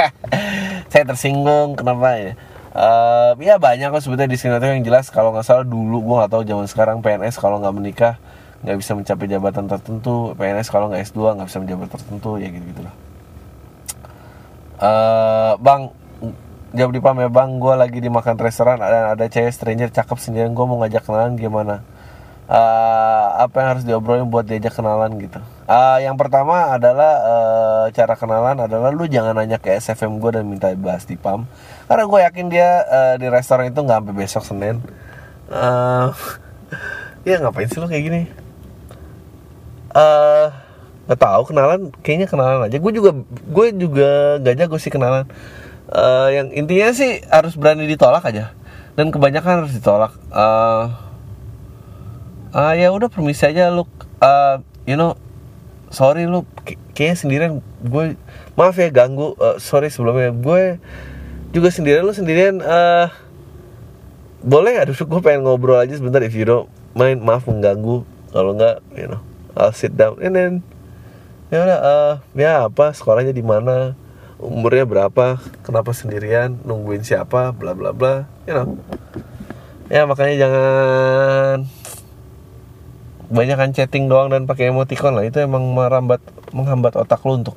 Saya tersinggung kenapa ya? Uh, ya banyak kok sebetulnya diskriminatif. Yang jelas kalau nggak salah dulu gue nggak tahu zaman sekarang PNS kalau nggak menikah nggak bisa mencapai jabatan tertentu. PNS kalau nggak S2 nggak bisa menjabat tertentu ya gitu gitulah uh, bang jawab di pam ya bang gue lagi di makan restoran ada ada cewek stranger cakep sendirian gue mau ngajak kenalan gimana? Uh, apa yang harus diobrolin buat diajak kenalan gitu? Uh, yang pertama adalah uh, cara kenalan adalah lu jangan nanya ke SFM gue dan minta bahas di pam. Karena gue yakin dia uh, di restoran itu nggak sampai besok senin. Uh, ya ngapain sih lu kayak gini? Uh, nggak tahu kenalan kayaknya kenalan aja. Gue juga gue juga gak jago sih kenalan. Uh, yang intinya sih harus berani ditolak aja. Dan kebanyakan harus ditolak. Uh, ah ya udah permisi aja lu uh, you know sorry lu kayaknya sendirian. Gue maaf ya ganggu. Uh, sorry sebelumnya. Gue juga sendirian lu sendirian uh, boleh nggak? Duduk gue pengen ngobrol aja sebentar if you don't mind. Maaf mengganggu. Kalau nggak you know I'll sit down. And then ya udah uh, ya apa sekolahnya di mana umurnya berapa kenapa sendirian nungguin siapa bla bla bla you know ya makanya jangan banyak kan chatting doang dan pakai emoticon lah itu emang merambat menghambat otak lu untuk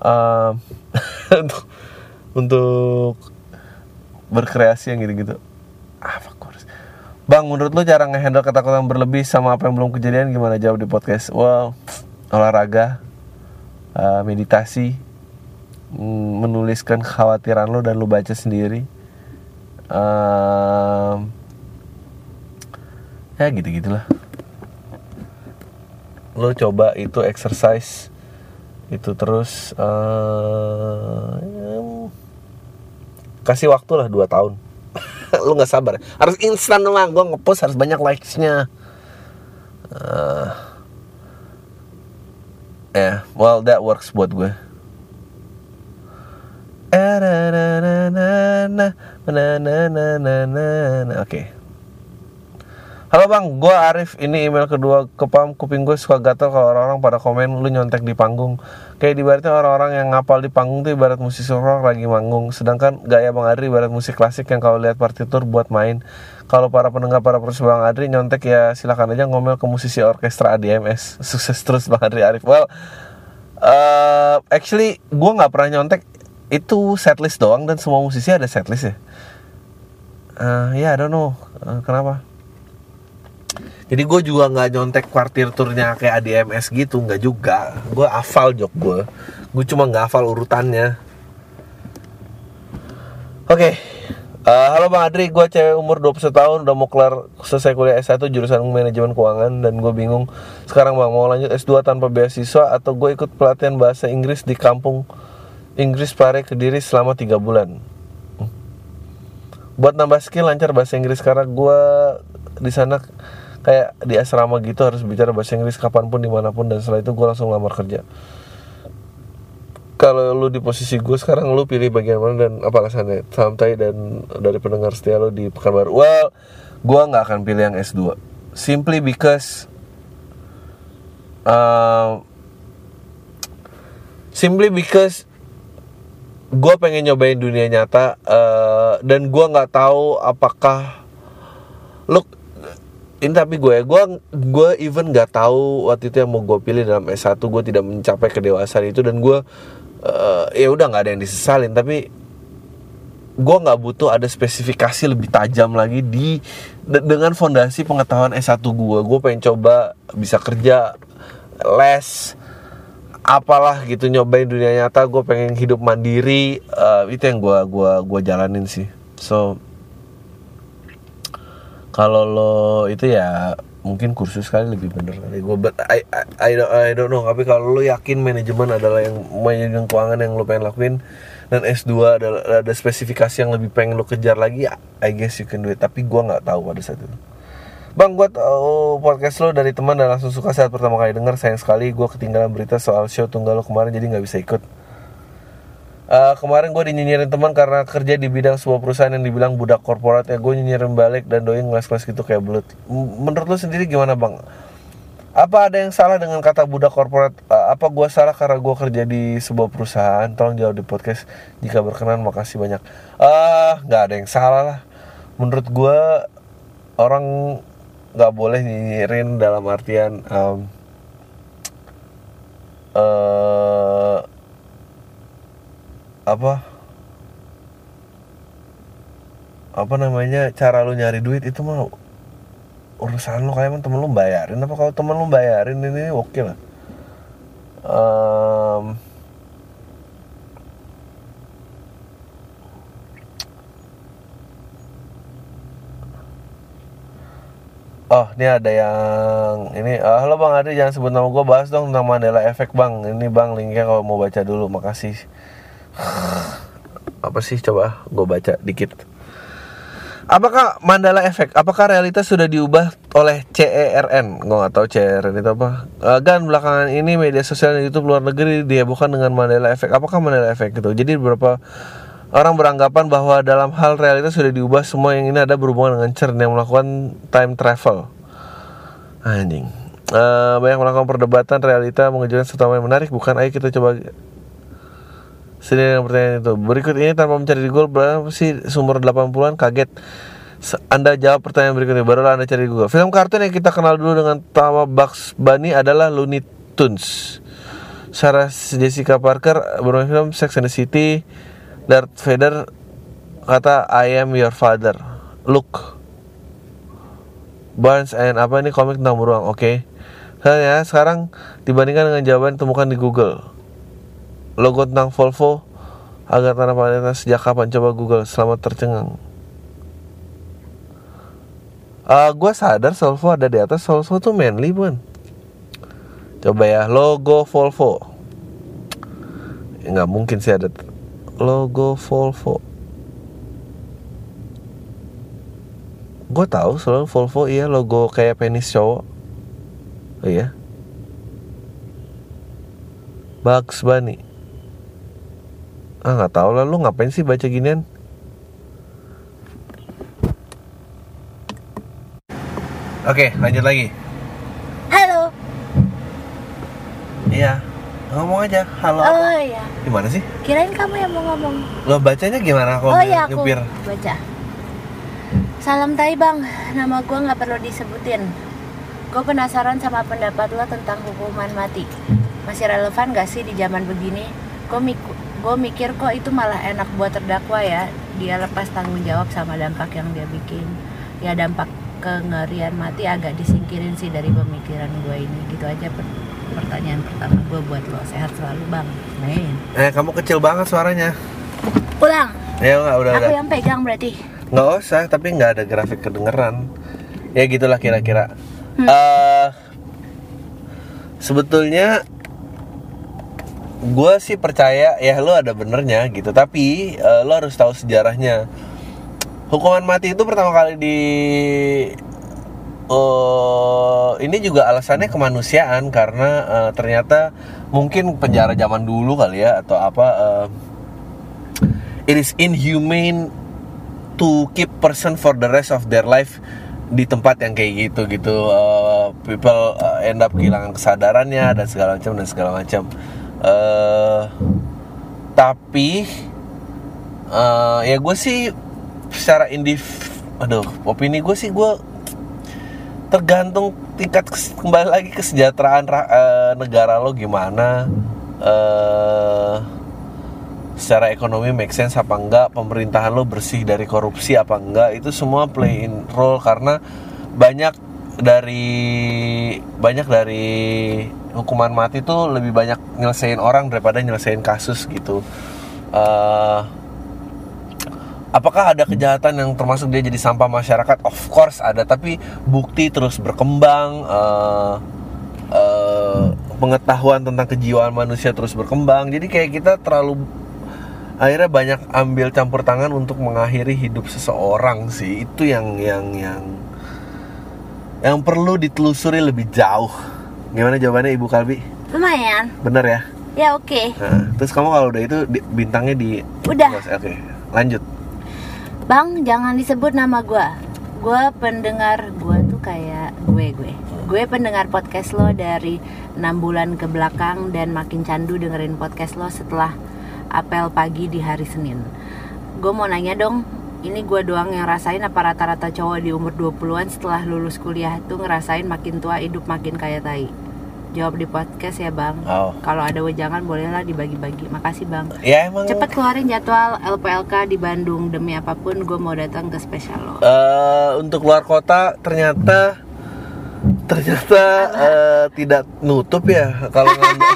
uh, untuk untuk berkreasi yang gitu-gitu ah course. Bang, menurut lu cara ngehandle ketakutan berlebih sama apa yang belum kejadian gimana jawab di podcast? Well, olahraga, uh, meditasi, mm, menuliskan kekhawatiran lo dan lu baca sendiri. Uh, ya gitu gitulah lo coba itu exercise itu terus uh, kasih waktu lah 2 tahun. Lu nggak sabar. Harus instan doang. Gue ngepost harus banyak likesnya. Uh, yeah well that works buat gue oke okay. Halo bang, gue Arif. Ini email kedua ke Pam. Kuping gue suka gatel kalau orang-orang pada komen lu nyontek di panggung. Kayak ibaratnya orang-orang yang ngapal di panggung tuh ibarat musisi rock lagi manggung. Sedangkan gaya bang Adri ibarat musik klasik yang kalau lihat partitur buat main. Kalau para pendengar para perusahaan bang Adri nyontek ya silahkan aja ngomel ke musisi orkestra ADMS. Sukses terus bang Adri Arif. Well, uh, actually gue nggak pernah nyontek itu setlist doang dan semua musisi ada setlist ya. Uh, ya yeah, I don't know uh, kenapa jadi gue juga nggak nyontek kuartir turnya kayak ADMS gitu nggak juga. Gue hafal jok gue gue cuma nggak hafal urutannya. Oke. Okay. uh, eh, halo bang Adri gue cewek umur 21 tahun udah mau kelar selesai kuliah S1 jurusan manajemen keuangan dan gue bingung sekarang bang mau lanjut S2 tanpa beasiswa atau gue ikut pelatihan bahasa Inggris di kampung Inggris Pare Kediri selama 3 bulan? Buat nambah skill lancar bahasa Inggris karena gue di sana kayak di asrama gitu harus bicara bahasa Inggris kapan pun di mana pun dan setelah itu gue langsung lamar kerja. Kalau lu di posisi gue sekarang lu pilih bagian mana dan apa alasannya? Santai dan dari pendengar setia lu di Pekanbaru. Well gue nggak akan pilih yang S2 simply because uh, simply because gue pengen nyobain dunia nyata uh, dan gue nggak tahu apakah look ini tapi gue gue gue even nggak tahu waktu itu yang mau gue pilih dalam S1 gue tidak mencapai kedewasaan itu dan gue uh, ya udah nggak ada yang disesalin. Tapi gue nggak butuh ada spesifikasi lebih tajam lagi di de, dengan fondasi pengetahuan S1 gue. Gue pengen coba bisa kerja les apalah gitu nyobain dunia nyata. Gue pengen hidup mandiri uh, itu yang gue gua gua jalanin sih. So kalau lo itu ya mungkin kursus kali lebih bener kali. Gue but I, I, I, don't, I don't know. Tapi kalau lo yakin manajemen adalah yang manajemen keuangan yang lo pengen lakuin dan S2 ada ada spesifikasi yang lebih pengen lo kejar lagi I guess you can do it. Tapi gue nggak tahu pada saat itu. Bang, gue tau podcast lo dari teman dan langsung suka saat pertama kali denger. Sayang sekali gue ketinggalan berita soal show tunggal lo kemarin jadi nggak bisa ikut Uh, kemarin gue dinyinyirin teman karena kerja di bidang sebuah perusahaan yang dibilang budak korporat ya gue nyinyirin balik dan doi ngeles-ngeles gitu kayak belut. Menurut lo sendiri gimana bang? Apa ada yang salah dengan kata budak korporat? Uh, apa gue salah karena gue kerja di sebuah perusahaan? Tolong jawab di podcast. Jika berkenan makasih banyak. Ah uh, nggak ada yang salah lah. Menurut gue orang nggak boleh nyinyirin dalam artian um, apa apa namanya cara lu nyari duit itu mah urusan lu kayak temen lu bayarin apa kalau temen lu bayarin ini oke okay lah um, Oh, ini ada yang ini. Uh, halo Bang Adi, jangan sebut nama gue. Bahas dong tentang Mandela Effect Bang. Ini Bang linknya kalau mau baca dulu. Makasih apa sih coba gue baca dikit Apakah Mandala Effect? Apakah realitas sudah diubah oleh CERN? Gue nggak tahu CERN itu apa. Uh, kan belakangan ini media sosial di YouTube luar negeri dihebohkan dengan Mandela Effect. Apakah Mandela Effect itu? Jadi beberapa orang beranggapan bahwa dalam hal realitas sudah diubah semua yang ini ada berhubungan dengan CERN yang melakukan time travel. Anjing. Uh, banyak melakukan perdebatan realita mengejutkan serta yang menarik bukan? Ayo kita coba Sini yang pertanyaan itu. Berikut ini tanpa mencari di Google Berapa sih sumber 80an kaget. Anda jawab pertanyaan berikutnya Barulah Anda cari di Google. Film kartun yang kita kenal dulu dengan nama Bugs Bunny adalah Looney Tunes. Sarah Jessica Parker bermain film Sex and the City. Darth Vader kata I am your father. Look. Barnes and apa ini komik tentang beruang. Oke. Okay. sekarang dibandingkan dengan jawaban temukan di Google logo tentang Volvo agar tanah paritas sejak kapan coba Google selamat tercengang. Uh, ah, gue sadar Volvo ada di atas. Volvo tuh manly bukan coba ya logo Volvo. Nggak mungkin sih ada logo Volvo. Gue tahu soal Volvo iya logo kayak penis cowok. Oh, iya. Bugs Bunny ah nggak tahu lah lu ngapain sih baca ginian? Oke lanjut lagi. Halo. Iya ngomong aja halo oh iya. Gimana sih? Kirain kamu yang mau ngomong. Lo bacanya gimana kalau oh, iya, aku nyupir? baca. Salam tai bang. Nama gue nggak perlu disebutin. Gue penasaran sama pendapat lo tentang hukuman mati. Masih relevan gak sih di zaman begini? Gue gue mikir kok itu malah enak buat terdakwa ya. Dia lepas tanggung jawab sama dampak yang dia bikin. Ya dampak kengerian mati agak disingkirin sih dari pemikiran gue ini. Gitu aja per pertanyaan pertama gue buat lo. Sehat selalu bang. Main eh kamu kecil banget suaranya. Pulang. Ya udah aku udah. yang pegang berarti. Nggak usah tapi nggak ada grafik kedengeran. Ya gitulah kira-kira. Hmm. uh, sebetulnya gue sih percaya ya lo ada benernya gitu. Tapi uh, lo harus tahu sejarahnya. Hukuman mati itu pertama kali di uh, ini juga alasannya kemanusiaan karena uh, ternyata mungkin penjara zaman dulu kali ya atau apa uh, it is inhumane to keep person for the rest of their life di tempat yang kayak gitu gitu. Uh, people end up kehilangan kesadarannya dan segala macam dan segala macam uh, tapi uh, ya gue sih secara indiv aduh opini gue sih gue tergantung tingkat kembali lagi kesejahteraan uh, negara lo gimana. Uh, secara ekonomi make sense apa enggak pemerintahan lo bersih dari korupsi apa enggak itu semua play in role karena banyak dari banyak dari hukuman mati tuh lebih banyak nyelesain orang daripada nyelesain kasus gitu. Uh, apakah ada kejahatan yang termasuk dia jadi sampah masyarakat? Of course ada tapi bukti terus berkembang uh, uh, pengetahuan tentang kejiwaan manusia terus berkembang. Jadi kayak kita terlalu akhirnya banyak ambil campur tangan untuk mengakhiri hidup seseorang sih. Itu yang yang yang yang perlu ditelusuri lebih jauh Gimana jawabannya Ibu Kalbi? Lumayan. Bener ya? Ya oke. Okay. Nah, terus kamu kalau udah itu di, bintangnya di Udah. Oke, okay. lanjut. Bang, jangan disebut nama gue. Gue pendengar gue tuh kayak gue gue. Gue pendengar podcast lo dari 6 bulan ke belakang dan makin candu dengerin podcast lo setelah apel pagi di hari Senin. Gue mau nanya dong, ini gue doang yang rasain apa rata-rata cowok di umur 20-an setelah lulus kuliah tuh ngerasain makin tua hidup makin kaya tai. Jawab di podcast ya bang. Oh. kalau ada wejangan bolehlah dibagi-bagi. Makasih bang. Ya emang cepet keluarin jadwal LPLK di Bandung. Demi apa pun gue mau datang ke spesial lo. Uh, untuk luar kota ternyata ternyata uh, tidak nutup ya. Kalau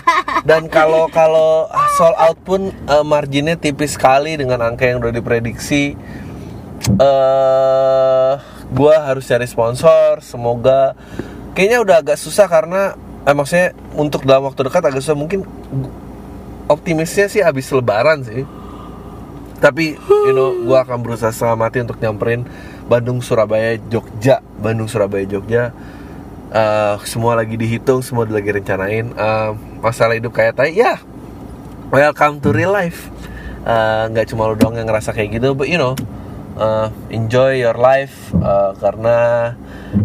dan kalau kalau sold out pun uh, marginnya tipis sekali dengan angka yang udah diprediksi uh, eh, gue harus cari sponsor semoga. Kayaknya udah agak susah karena eh, maksudnya untuk dalam waktu dekat agak susah. Mungkin optimisnya sih habis lebaran sih. Tapi you know gue akan berusaha selama mati untuk nyamperin Bandung Surabaya Jogja. Bandung Surabaya Jogja. Eh, semua lagi dihitung semua lagi rencanain. Eh, masalah hidup kayak tai ya welcome to real life. Nggak cuma lu doang yang ngerasa kayak gitu but you know eh, enjoy your life eh, karena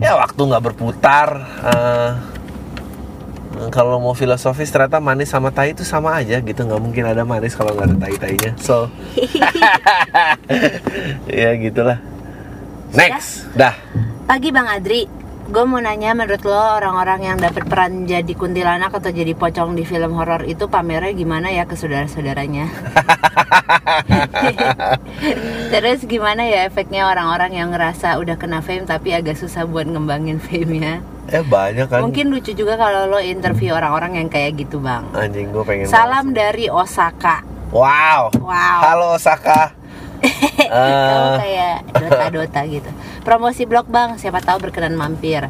ya waktu nggak berputar Eh, kalau mau filosofis ternyata manis sama tai itu sama aja gitu. Nggak mungkin ada manis kalau nggak ada tai tainya so ya gitulah. Next. Dah. Pagi Bang Adri, gue mau nanya menurut lo orang-orang yang dapat peran jadi kuntilanak atau jadi pocong di film horor itu pamernya gimana ya ke saudara-saudaranya? Terus gimana ya efeknya orang-orang yang ngerasa udah kena fame tapi agak susah buat ngembangin fame-nya? eh banyak kan Mungkin lucu juga kalau lo interview orang-orang yang kayak gitu bang. anjing gue pengen Salam dari Osaka. wow Wow. halo Osaka Kamu Eh, kayak dota-dota gitu. Promosi blog bang, siapa tahu berkenan mampir.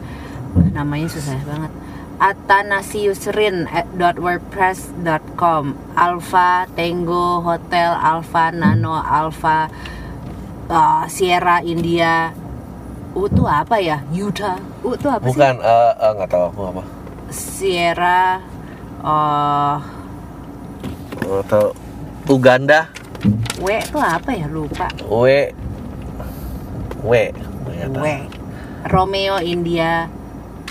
Namanya susah banget. atanasiusrin.wordpress.com Alpha Tango Hotel Alpha Nano Alpha uh, Sierra India U itu apa ya? Yuda U itu apa sih? bukan eh, eh, nggak tahu aku apa Sierra uh, atau Uganda W itu apa ya? Lupa W W tahu. W Romeo India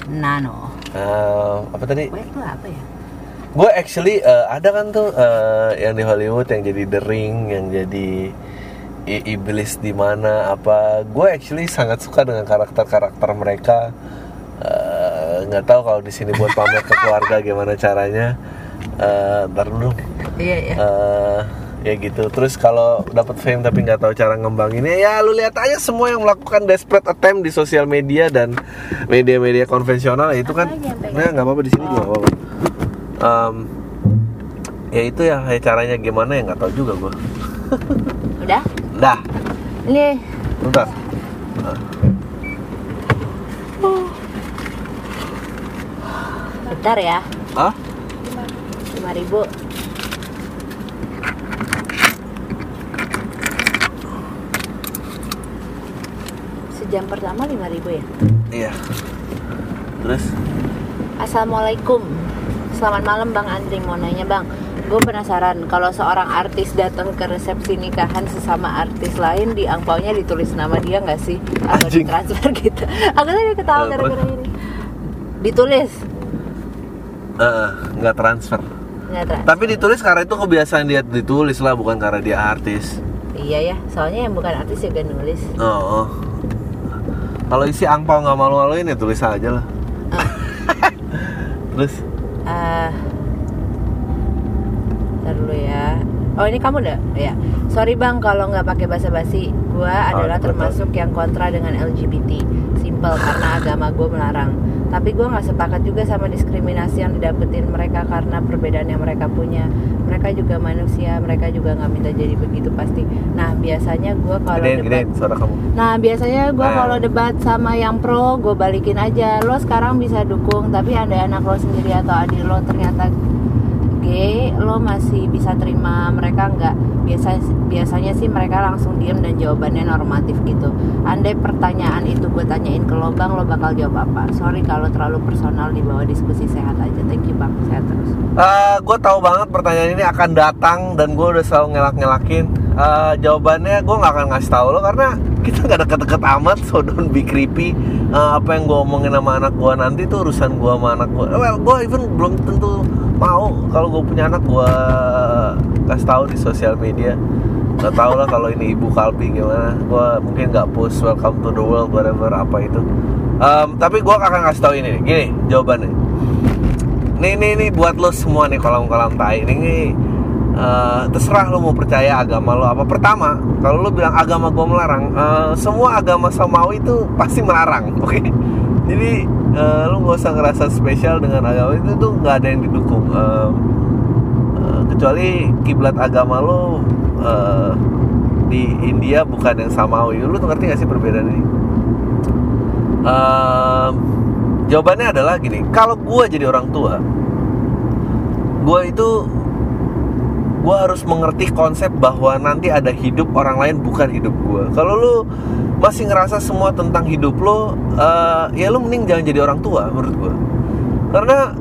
Nano. Eh, apa tadi? W itu apa ya? gue actually eh, ada kan tuh eh, yang di Hollywood yang jadi The Ring yang jadi i- iblis di mana apa. Gue actually sangat suka dengan karakter-karakter mereka. Eh, nggak tahu kalau di sini buat pamer ke keluarga gimana caranya. Eh, ntar dulu. Iya iya. Eh, ya gitu. Terus kalau dapat fame tapi nggak tahu cara ngembanginnya ya lu lihat aja semua yang melakukan desperate attempt di sosial media dan media-media konvensional itu kan. Aja yang pengen? nah nggak apa-apa di sini juga apa-apa. Em, ya itu ya kayak caranya gimana ya nggak tahu juga gua. Udah? dah. Ini. Bentar. Bentar ya. Ah 5000 Sejam pertama 5000 ya? iya. Terus? Assalamualaikum. Selamat malam Bang Andri. Mau nanya Bang Gue penasaran. Kalau seorang artis datang ke resepsi nikahan Sesama artis lain Di angpaunya ditulis nama dia nggak sih? Atau Anjing. ditransfer gitu? Aku tadi ketawa Eh, gara-gara ini. Ditulis? Eh, nggak transfer. Nggak transfer tapi ditulis karena itu kebiasaan dia ditulis lah bukan karena dia artis. Iya ya Soalnya yang bukan artis juga nulis. Oh, oh. Kalau isi angpau nggak malu-maluin ya tulis aja lah terus Ah, ntar dulu ya. Oh ini kamu udah ya. Sorry bang kalau nggak pakai basa-basi. Gua adalah betul. termasuk yang kontra dengan LGBT. Simple karena agama gue melarang. Tapi gua nggak sepakat juga sama diskriminasi yang didapetin mereka karena perbedaan yang mereka punya. Mereka juga manusia. Mereka juga nggak minta jadi begitu pasti. Nah biasanya gua kalau debat gedein suara kamu Nah biasanya gue Nah. kalau debat sama yang pro gue balikin aja Lo sekarang bisa dukung tapi ada anak lo sendiri atau adik lo ternyata gay Lo masih bisa terima mereka nggak? Biasa, Biasanya sih mereka langsung diem dan jawabannya normatif gitu. Andai pertanyaan itu gue tanyain ke lo bang lo bakal jawab apa? Sorry kalau terlalu personal di bawah diskusi sehat aja. Thank you bang. Sehat terus. Gue tahu banget pertanyaan ini akan datang dan gue udah selalu ngelak-ngelakin. Eh, jawabannya gue nggak akan ngasih tahu lo karena kita nggak deket-deket amat, so don't be creepy. Eh, apa yang gue omongin sama anak gue nanti itu urusan gue sama anak gue. Well, gue even belum tentu mau kalau gue punya anak gue kasih tahu di sosial media. Gak tau lah kalau ini ibu Kalbi gimana. Gue mungkin nggak post welcome to the world whatever apa itu. Em, tapi gue akan kasih tahu ini. Gini jawabannya. Nih nih nih buat lo semua nih kolam-kolam tai ini nih, eh, terserah lo mau percaya agama lo apa. Pertama, kalau lo bilang agama gue melarang, eh, semua agama samawi itu pasti melarang, oke? Jadi eh, lo nggak usah ngerasa spesial dengan agama itu tuh nggak ada yang didukung. Em, eh, kecuali kiblat agama lo eh, di India bukan yang samawi. Lo tuh ngerti gak sih perbedaan ini? Em, jawabannya adalah gini kalau gue jadi orang tua gue itu gue harus mengerti konsep bahwa nanti ada hidup orang lain bukan hidup gue kalau lu masih ngerasa semua tentang hidup lo eh, ya lo mending jangan jadi orang tua menurut gue karena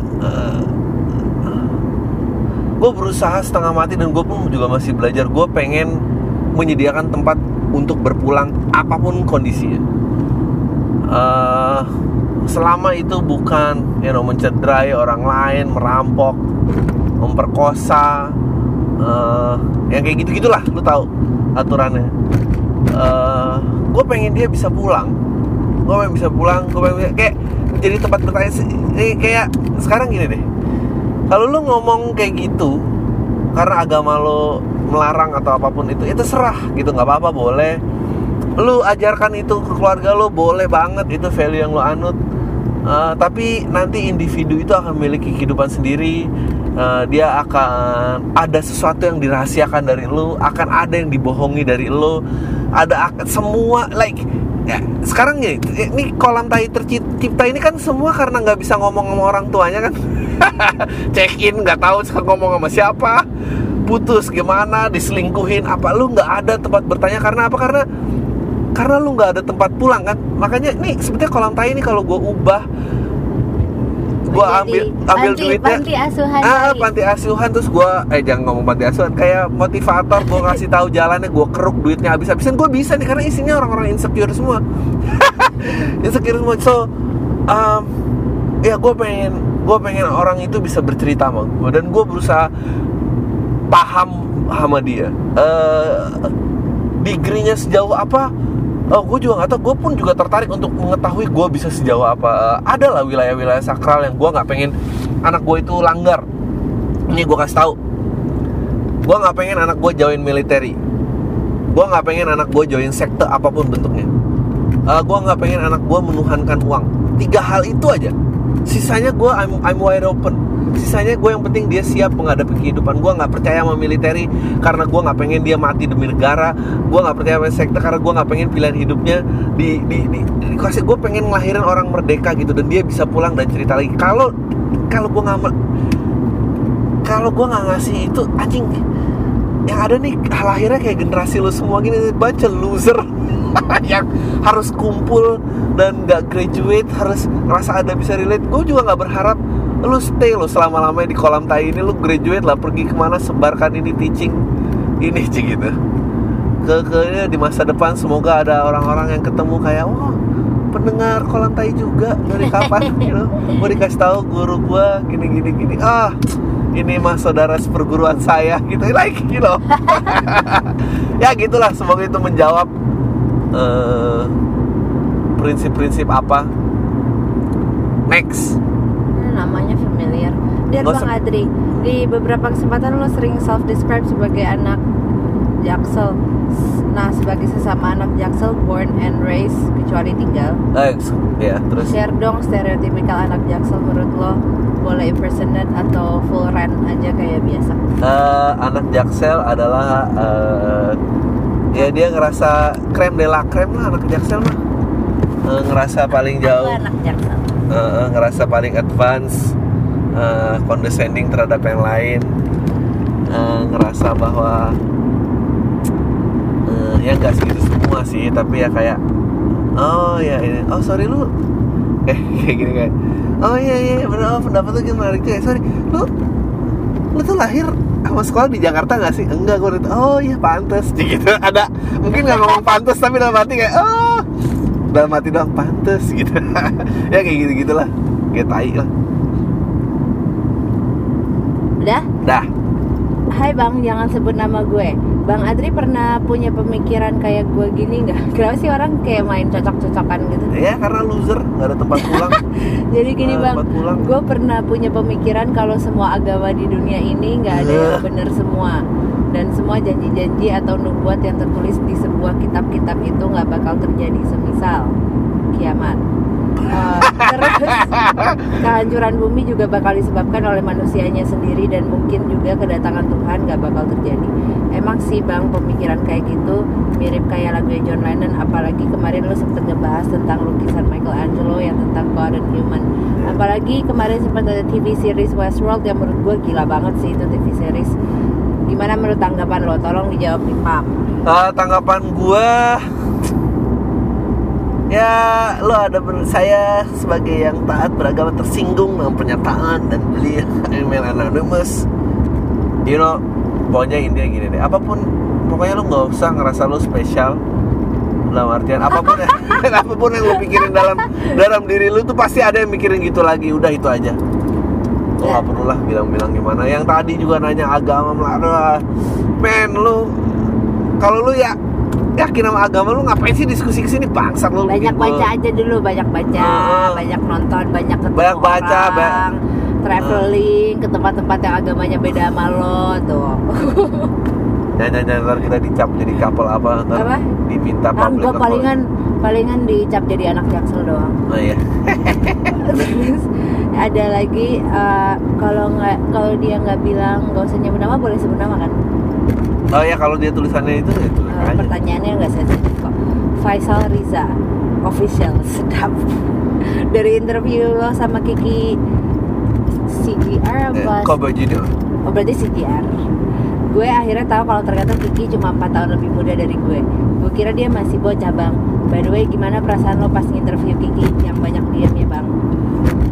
gue berusaha setengah mati dan gue pun juga masih belajar. Gue pengen menyediakan tempat untuk berpulang apa pun kondisinya. Eh, selama itu bukan you know, mencederai orang lain merampok memperkosa eh, yang kayak gitu gitulah lu tahu aturannya. Gue pengen dia bisa pulang. Gue pengen bisa pulang gue pengen kayak jadi tempat bertanya sih eh, kayak sekarang gini deh. Kalau lu ngomong kayak gitu karena agama lo melarang atau apa pun itu itu serah gitu nggak apa-apa boleh. Lu ajarkan itu ke keluarga lo boleh banget itu value yang lo anut. Uh, tapi nanti individu itu akan memiliki kehidupan sendiri Uh, dia akan ada sesuatu yang dirahasiakan dari lo akan ada yang dibohongi dari lo ada akan semua like ya sekarang ya ini kolam tai tercipta ini kan semua karena nggak bisa ngomong sama orang tuanya kan? Check in nggak tahu ngomong sama siapa. Putus gimana diselingkuhin apa lu nggak ada tempat bertanya karena apa? Karena karena lu nggak ada tempat pulang kan? Makanya nih sebetulnya kolam tai ini kalau gue ubah gue ambil ambil panti- duitnya. panti asuhan ah tai. panti asuhan. Terus gue eh jangan ngomong panti asuhan. Kayak motivator gue ngasih tahu jalannya gue keruk duitnya habis-habisan. Gue bisa nih karena isinya orang-orang insecure semua. Insecure semua. So um, ya gue pengen gue pengen orang itu bisa bercerita sama gue dan gue berusaha paham sama dia. Eh degree-nya sejauh apa Oh, gue juga nggak tahu. Gue pun juga tertarik untuk mengetahui gue bisa sejauh apa. Eh, ada lah wilayah-wilayah sakral yang gue nggak pengen anak gue itu langgar. Ini gue kasih tahu. Gue nggak pengen anak gue join military. Gue nggak pengen anak gue join sekte apa pun bentuknya. Eh, gue nggak pengen anak gue menuhankan uang. Tiga hal itu aja. Sisanya gue I'm, I'm wide open. Sisanya gue yang penting dia siap menghadapi kehidupan. Gue nggak percaya sama military karena gue nggak pengen dia mati demi negara. Gue nggak percaya sama sekte karena gue nggak pengen pilihan hidupnya di di di, dikasih. Gue pengen ngelahirin orang merdeka gitu dan dia bisa pulang dan cerita lagi. Kalau kalau gue nggak kalau gue nggak ngasih itu anjing yang ada nih lahirnya kayak generasi lu semua gini baca loser yang harus kumpul dan nggak graduate harus ngerasa ada bisa relate gue juga nggak berharap lu stay lo selama lamanya di kolam tai ini lu graduate lah pergi ke mana sebarkan ini teaching ini sih gitu. Ke ke ya, di masa depan semoga ada orang-orang yang ketemu kayak wah pendengar kolam tai juga dari kapan? Gitu. Gue dikasih tahu guru gue gini gini gini. Ah ini mah saudara seperguruan saya gitu. Like you know. Ya gitulah. Semoga itu menjawab eh, prinsip-prinsip apa. Next. Hmm, namanya familiar. Dan Nggak Bang Adri, di beberapa kesempatan lo sering self describe sebagai anak Jaksel. Nah, sebagai sesama anak Jaksel born and raised kecuali tinggal. Thanks. ya terus Share dong stereotipikal anak Jaksel menurut lo boleh impersonate atau full run aja kayak biasa. Eh, anak Jaksel adalah eh, ya dia ngerasa krem de la krem lah anak Jaksel mah Eh, ngerasa paling Aku jauh anak Jaksel. eh, eh, ngerasa paling advance eh, condescending terhadap yang lain Eh, ngerasa bahwa eh, ya nggak segitu semua sih tapi ya kayak oh ya ini oh sorry lu eh kayak gini kayak oh iya iya benar oh, pendapat lu gini menarik juga sorry lu lu tuh lahir sama sekolah di Jakarta gak sih? Enggak gue oh iya pantas gitu ada mungkin nggak ngomong pantas tapi dalam hati kayak oh dalam hati doang pantas gitu ya kayak gitu gitulah kayak tai lah Udah? dah Hai Bang, jangan sebut nama gue. Bang Adri pernah punya pemikiran kayak gue gini nggak? Kenapa sih orang kayak main cocok-cocokan gitu? ya karena loser nggak ada tempat pulang Jadi gini ada bang, gue pernah punya pemikiran kalau semua agama di dunia ini nggak ada yang benar semua dan semua janji-janji atau nubuat yang tertulis di sebuah kitab-kitab itu nggak bakal terjadi semisal kiamat. Eh, terus kehancuran bumi juga bakal disebabkan oleh manusianya sendiri dan mungkin juga kedatangan Tuhan nggak bakal terjadi. Emang sih bang pemikiran kayak gitu mirip kayak lagu John Lennon apalagi kemarin lo sempet ngebahas tentang lukisan Michelangelo yang tentang God and Human. Apalagi kemarin sempat ada TV series Westworld yang menurut gue gila banget sih itu TV series. Gimana menurut tanggapan lo? Tolong dijawab nih Pam. Eh, tanggapan gua ya lo ada saya sebagai yang taat beragama tersinggung dengan pernyataan dan beli email anonymous. You know pokoknya intinya gini deh. Apa pun pokoknya lo nggak usah ngerasa lo spesial. Dalam artian apa pun ya apa pun yang lo pikirin dalam dalam diri lo tuh pasti ada yang mikirin gitu lagi. Udah itu aja. Lo Ya. nggak perlu lah bilang-bilang gimana. Yang tadi juga nanya agama aduh men lu kalau lu ya yakin sama agama lu ngapain sih diskusi ke sini? Bangsat lu banyak gua- baca aja dulu banyak baca Heeh. banyak nonton banyak ketemu Banyak baca, orang ba- traveling ke tempat-tempat yang agamanya beda sama lo tuh. Jangan jangan ntar kita dicap jadi couple apa? Ntar Apa? diminta kan gue account. palingan palingan dicap jadi anak jaksel doang. Oh iya. Terus ada lagi eh, kalau nggak kalau dia nggak bilang nggak usah nyebut nama boleh sebut nama kan oh iya kalau dia tulisannya itu ya tulis Eh, aja. pertanyaannya nggak sensitif kok. Faisal Riza official sedap. Dari interview lo sama Kiki CGR Eh, apa? kok baju dia? Oh berarti CGR gue akhirnya tahu kalau ternyata Kiki cuma 4 tahun lebih muda dari gue. Gue kira dia masih bocah bang. By the way gimana perasaan lo pas interview Kiki? Yang banyak diam ya bang?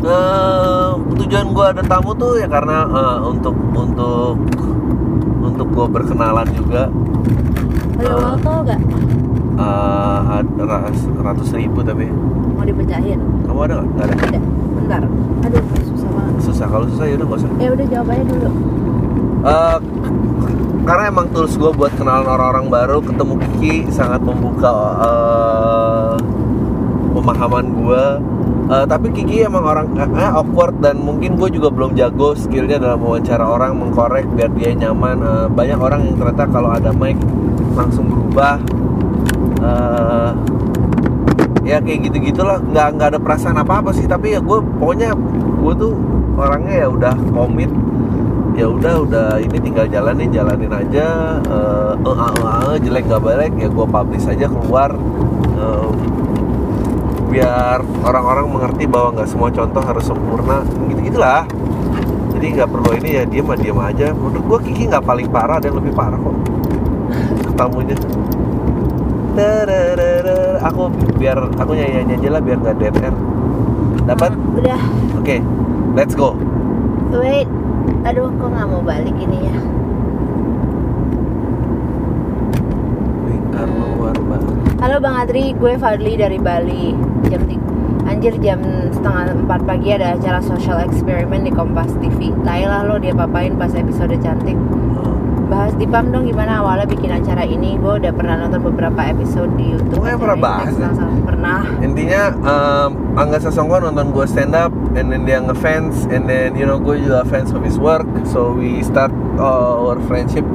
Eh, tujuan gua ada tamu tuh ya karena eh, untuk untuk untuk gua berkenalan juga. Lo Ah. tau gak eh, ada ras- ratus ribu tapi. Mau dipecahin? Kamu ada nggak? Nggak ada? Ada. Bentar. Aduh susah banget. Susah. Kalau susah ya udah nggak usah. Ya udah jawab aja dulu. Eh, karena emang tools gue buat kenalan orang-orang baru ketemu Kiki sangat membuka eh, pemahaman gue Eh, tapi Kiki emang orang eh, awkward dan mungkin gue juga belum jago skillnya dalam wawancara orang mengkorek biar dia nyaman. Eh, banyak orang yang ternyata kalau ada mic langsung berubah. Eh, ya kayak gitu gitulah nggak nggak ada perasaan apa apa sih. Tapi ya gue pokoknya gue tuh orangnya ya udah komit. Ya udah udah ini tinggal jalanin jalanin aja. Eh, eh, eh, eh, jelek nggak balik ya gue publish aja keluar. Eh, biar orang-orang mengerti bahwa nggak semua contoh harus sempurna gitu gitulah. Jadi nggak perlu ini ya diam diam aja. Menurut gue Kiki nggak paling parah ada yang lebih parah kok. Tamunya Dararara. aku biar aku nyanyi nyanyi aja lah biar nggak dead air dapat Ah, udah oke let's go. Wait. Aduh kok nggak mau balik ini ya? Halo Bang Adri, gue Fadli dari Bali. Jam Anjir jam setengah empat pagi ada acara social eksperimen di Kompas TV. Tailah lo dia papain pas episode cantik. Bahas di PAM dong gimana awalnya bikin acara ini. Gue udah pernah nonton beberapa episode di YouTube. Ya, pernah bahas ya? Pernah. intinya um, Angga Sasongko nonton gue stand up and then dia ngefans and then you know gue juga fans of his work so we start our friendship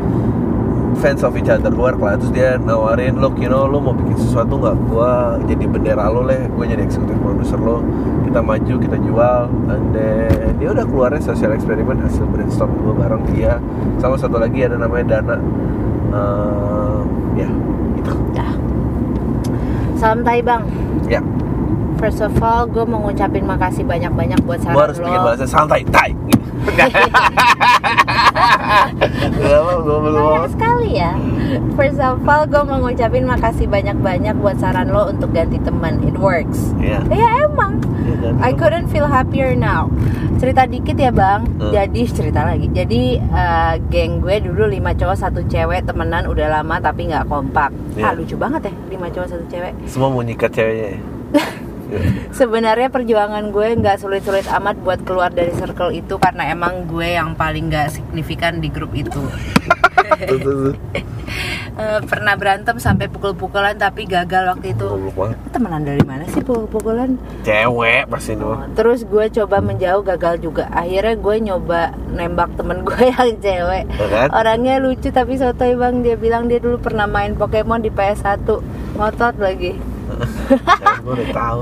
fans of each other work lah terus dia nawarin look you know lo mau bikin sesuatu nggak? Gue jadi bendera lo leh. Gue jadi eksekutif produser lo kita maju kita jual. And then dia udah keluarnya social eksperimen hasil brainstorm gue bareng dia. Sama satu lagi ada namanya Dana. Um, ya gitu Dah. Salam Tai Bang. ya. First of all, gue mau ngucapin makasih banyak-banyak buat saran gue harus lo. bikin bahasa santai. Tai gitu. Gak apa gue belum Banyak sekali ya. First of all, gue mau ngucapin makasih banyak-banyak buat saran lo untuk ganti teman. It works. Iya. Ya emang. Ganti I couldn't feel happier now. Cerita dikit ya bang. Hmm. Jadi cerita lagi. Jadi eh, geng gue dulu lima cowok satu cewek temenan udah lama tapi nggak kompak. Ah Iya. lucu banget ya lima cowok satu cewek. Semua mau nyikat ceweknya ya? Sebenarnya perjuangan gue nggak sulit-sulit amat buat keluar dari circle itu karena emang gue yang paling nggak signifikan di grup itu. Eh, pernah berantem sampai pukul-pukulan tapi gagal waktu itu. Temenan dari mana sih pukul-pukulan? Cewek pasti itu Terus gue coba menjauh gagal juga. Akhirnya gue nyoba nembak temen gue yang cewek. Ya kan? Orangnya lucu tapi sotoy bang. Dia bilang dia dulu pernah main Pokemon di PS1. Ngotot lagi. Ya, Gue udah tahu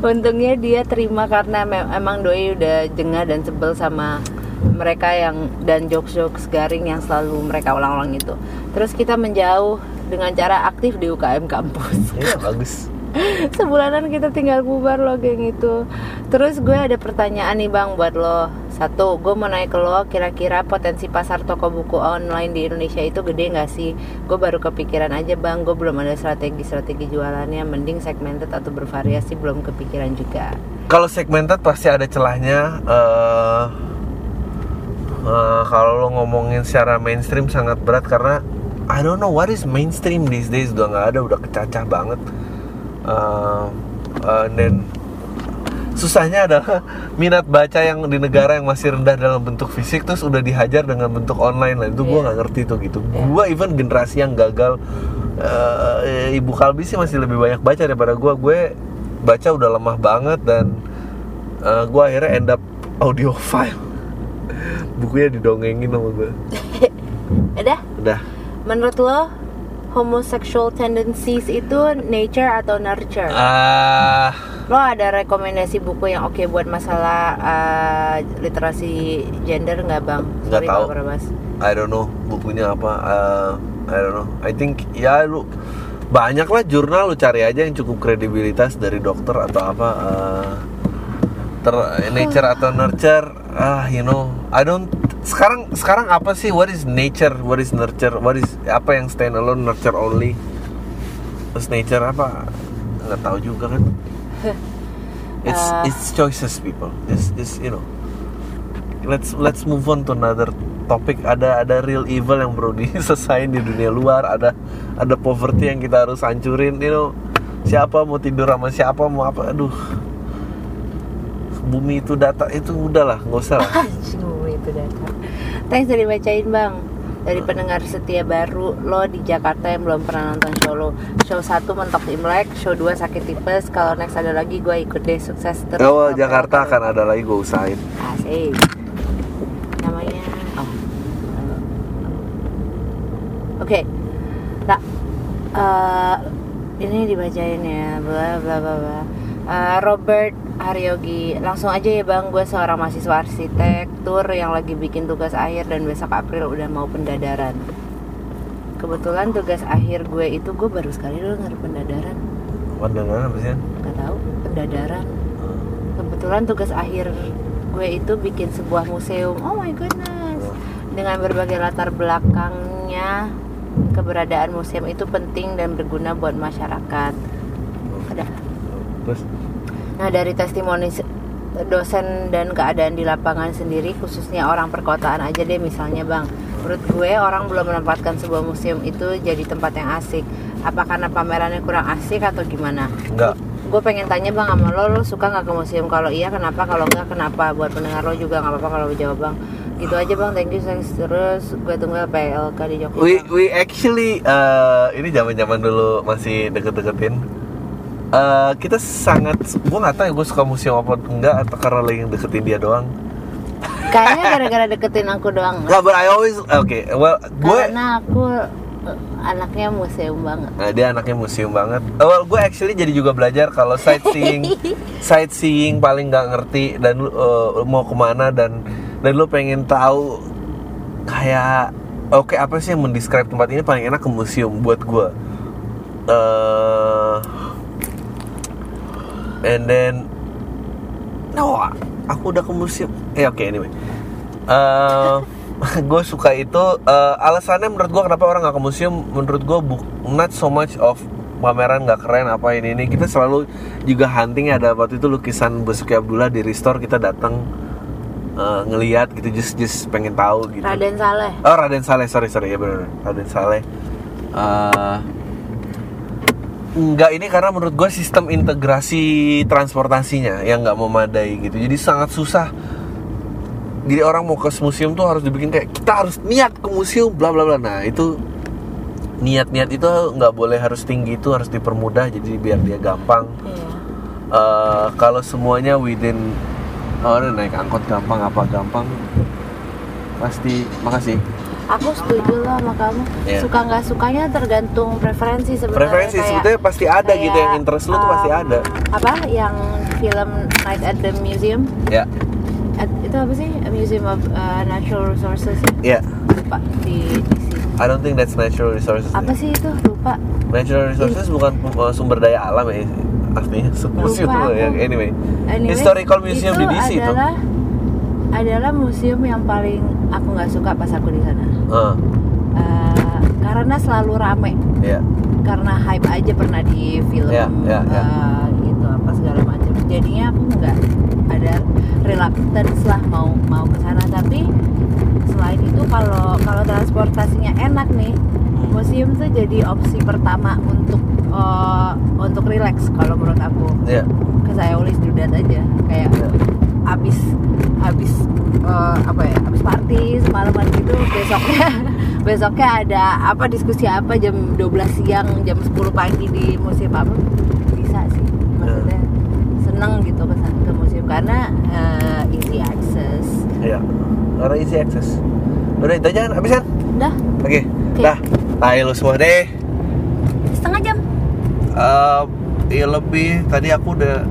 Untungnya dia terima karena emang doi udah jengah dan sebel sama mereka yang dan jokes-jokes garing yang selalu mereka ulang-ulang itu. Terus kita menjauh dengan cara aktif di UKM kampus. Iya bagus Sebulanan kita tinggal bubar loh geng itu Terus gue ada pertanyaan nih bang buat lo Satu, gue mau naik ke lo, kira-kira potensi pasar toko buku online di Indonesia itu gede nggak sih? Gue baru kepikiran aja bang, gue belum ada strategi-strategi jualannya, mending segmented atau bervariasi belum kepikiran juga. Kalau segmented pasti ada celahnya. eh eh, kalau lo ngomongin secara mainstream sangat berat karena I don't know what is mainstream these days udah nggak ada, udah kecacah banget. Eh, eh, dan susahnya adalah minat baca yang di negara yang masih rendah dalam bentuk fisik terus udah dihajar dengan bentuk online lah. Itu gue Iya. nggak ngerti tuh gitu. Gue even generasi yang gagal eh, ibu Kalbi sih masih lebih banyak baca daripada gue gue baca udah lemah banget dan eh, gue akhirnya end up audiophile. Bukunya didongengin sama gue Udah, udah. Menurut lo homosexual tendencies itu nature atau nurture? ah Lo ada rekomendasi buku yang oke buat masalah uh, literasi gender nggak bang? Nggak tahu. berbahas. I don't know bukunya apa uh, I don't know I think ya lu banyak lah jurnal lu cari aja yang cukup kredibilitas dari dokter atau apa uh, ter nature atau nurture ah you know. I don't sekarang sekarang apa sih? What is nature? What is nurture? What is apa yang stand alone nurture only? Terus nature apa? Nggak tahu juga kan. It's Uh. it's choices people. It's, it's you know. Let's let's move on to another topik ada ada real evil yang perlu diselesain di dunia luar. Ada ada poverty yang kita harus hancurin you know. Siapa mau tidur sama siapa mau apa? Aduh bumi itu data itu udahlah nggak usah lah. Bumi itu datang. Thanks udah dibacain bang. Dari pendengar setia baru lo di Jakarta yang belum pernah nonton show lo. Show 1 mentok Imlek, show 2 sakit tipes. Kalau next ada lagi gue ikut deh sukses terus. Oh Jakarta akan ada lagi gue usahain. Asik. Namanya oh. Oke. Tak eh, Ini dibacain ya Bla bla bla bla Eh, Robert Haryogi Langsung aja ya bang Gue seorang mahasiswa arsitektur Yang lagi bikin tugas akhir Dan besok April udah mau pendadaran Kebetulan tugas akhir gue itu Gue baru sekali denger pendadaran Pandangan apa sih? Gak tahu pendadaran Kebetulan tugas akhir gue itu bikin sebuah museum. Oh my goodness. Dengan berbagai latar belakangnya, keberadaan museum itu penting dan berguna buat masyarakat. Ada. Terus? Nah, dari testimoni se- dosen dan keadaan di lapangan sendiri khususnya orang perkotaan aja deh misalnya Bang. Menurut gue orang belum menempatkan sebuah museum itu jadi tempat yang asik. Apa karena pamerannya kurang asik atau gimana? enggak gue pengen tanya bang sama lo. Lo suka nggak ke museum? Kalau iya kenapa? Kalau enggak kenapa? Buat pendengar lo juga nggak apa-apa kalau lo jawab bang. Gitu aja bang. Thank you thanks. Terus gue tunggu PLK di Jogja. We we actually uh, ini zaman zaman dulu masih deket-deketin Eh, kita sangat gue nggak tahu ya gue suka museum apa enggak atau karena lagi deketin dia doang kayaknya gara-gara deketin aku doang nggak but I always oke well gue karena aku eh, anaknya museum banget Nah, dia anaknya museum banget. Oh, well, gue actually jadi juga belajar kalau sightseeing, sightseeing paling nggak ngerti dan lu uh, mau ke mana dan dan lu pengen tahu kayak oke apa sih yang mendescribe tempat ini paling enak ke museum buat gue. And then no, aku udah ke museum. Eh oke anyway. Eh gue suka itu eh, alasannya menurut gue kenapa orang nggak ke museum menurut gue bu- not so much of pameran nggak keren apa ini ini kita selalu juga hunting ada waktu itu lukisan Basuki Abdullah di restore kita datang eh, ngeliat gitu just just pengen tahu gitu. Raden Saleh. Oh Raden Saleh sorry sorry ya benar Raden Saleh. Eh, Enggak ini karena menurut gue sistem integrasi transportasinya yang nggak memadai gitu. Jadi sangat susah. Jadi orang mau ke museum tuh harus dibikin kayak kita harus niat ke museum bla bla bla. Nah itu niat-niat itu nggak boleh harus tinggi itu harus dipermudah jadi biar dia gampang. Iya. Eh, kalau semuanya within oh naik angkot gampang apa gampang pasti makasih aku setuju lah sama kamu. Iya. suka nggak sukanya tergantung preferensi sebenarnya. Preferensi Kayak- sebetulnya pasti ada gitu yang kayak, interest lu tuh pasti um, ada. apa? Yang film Night at the Museum. Ya. At- itu apa sih? A Museum of uh, Natural Resources. Ya. Ya lupa di DC I don't think that's natural resources. Apa sih itu? Lupa. Natural resources bukan uh, sumber daya alam ya. Artinya museum yang anyway. Anyway, historical museum itu di DC itu adalah adalah museum yang paling aku nggak suka pas aku di sana. Ah, Eh, karena selalu rame, ya. karena hype aja pernah di film Ya, ya, ya. eh, gitu apa segala macam. Jadinya aku nggak ada reluctance lah mau mau ke sana. Tapi selain itu kalau kalau transportasinya enak nih, museum tuh jadi opsi pertama untuk eh, untuk relax kalau menurut aku. Ya. Cause I always do that aja kayak Ya. Abis abis eh, apa ya abis party semalaman gitu besoknya besoknya ada apa diskusi apa jam 12 siang jam 10 pagi di museum apa bisa sih maksudnya seneng gitu ke ke museum karena eh, easy access Ya. Karena easy access. Udah itu aja kan? Habis kan? udah Oke. Oke. Dah. Tai lu semua deh. setengah jam Eh, ya lebih tadi aku udah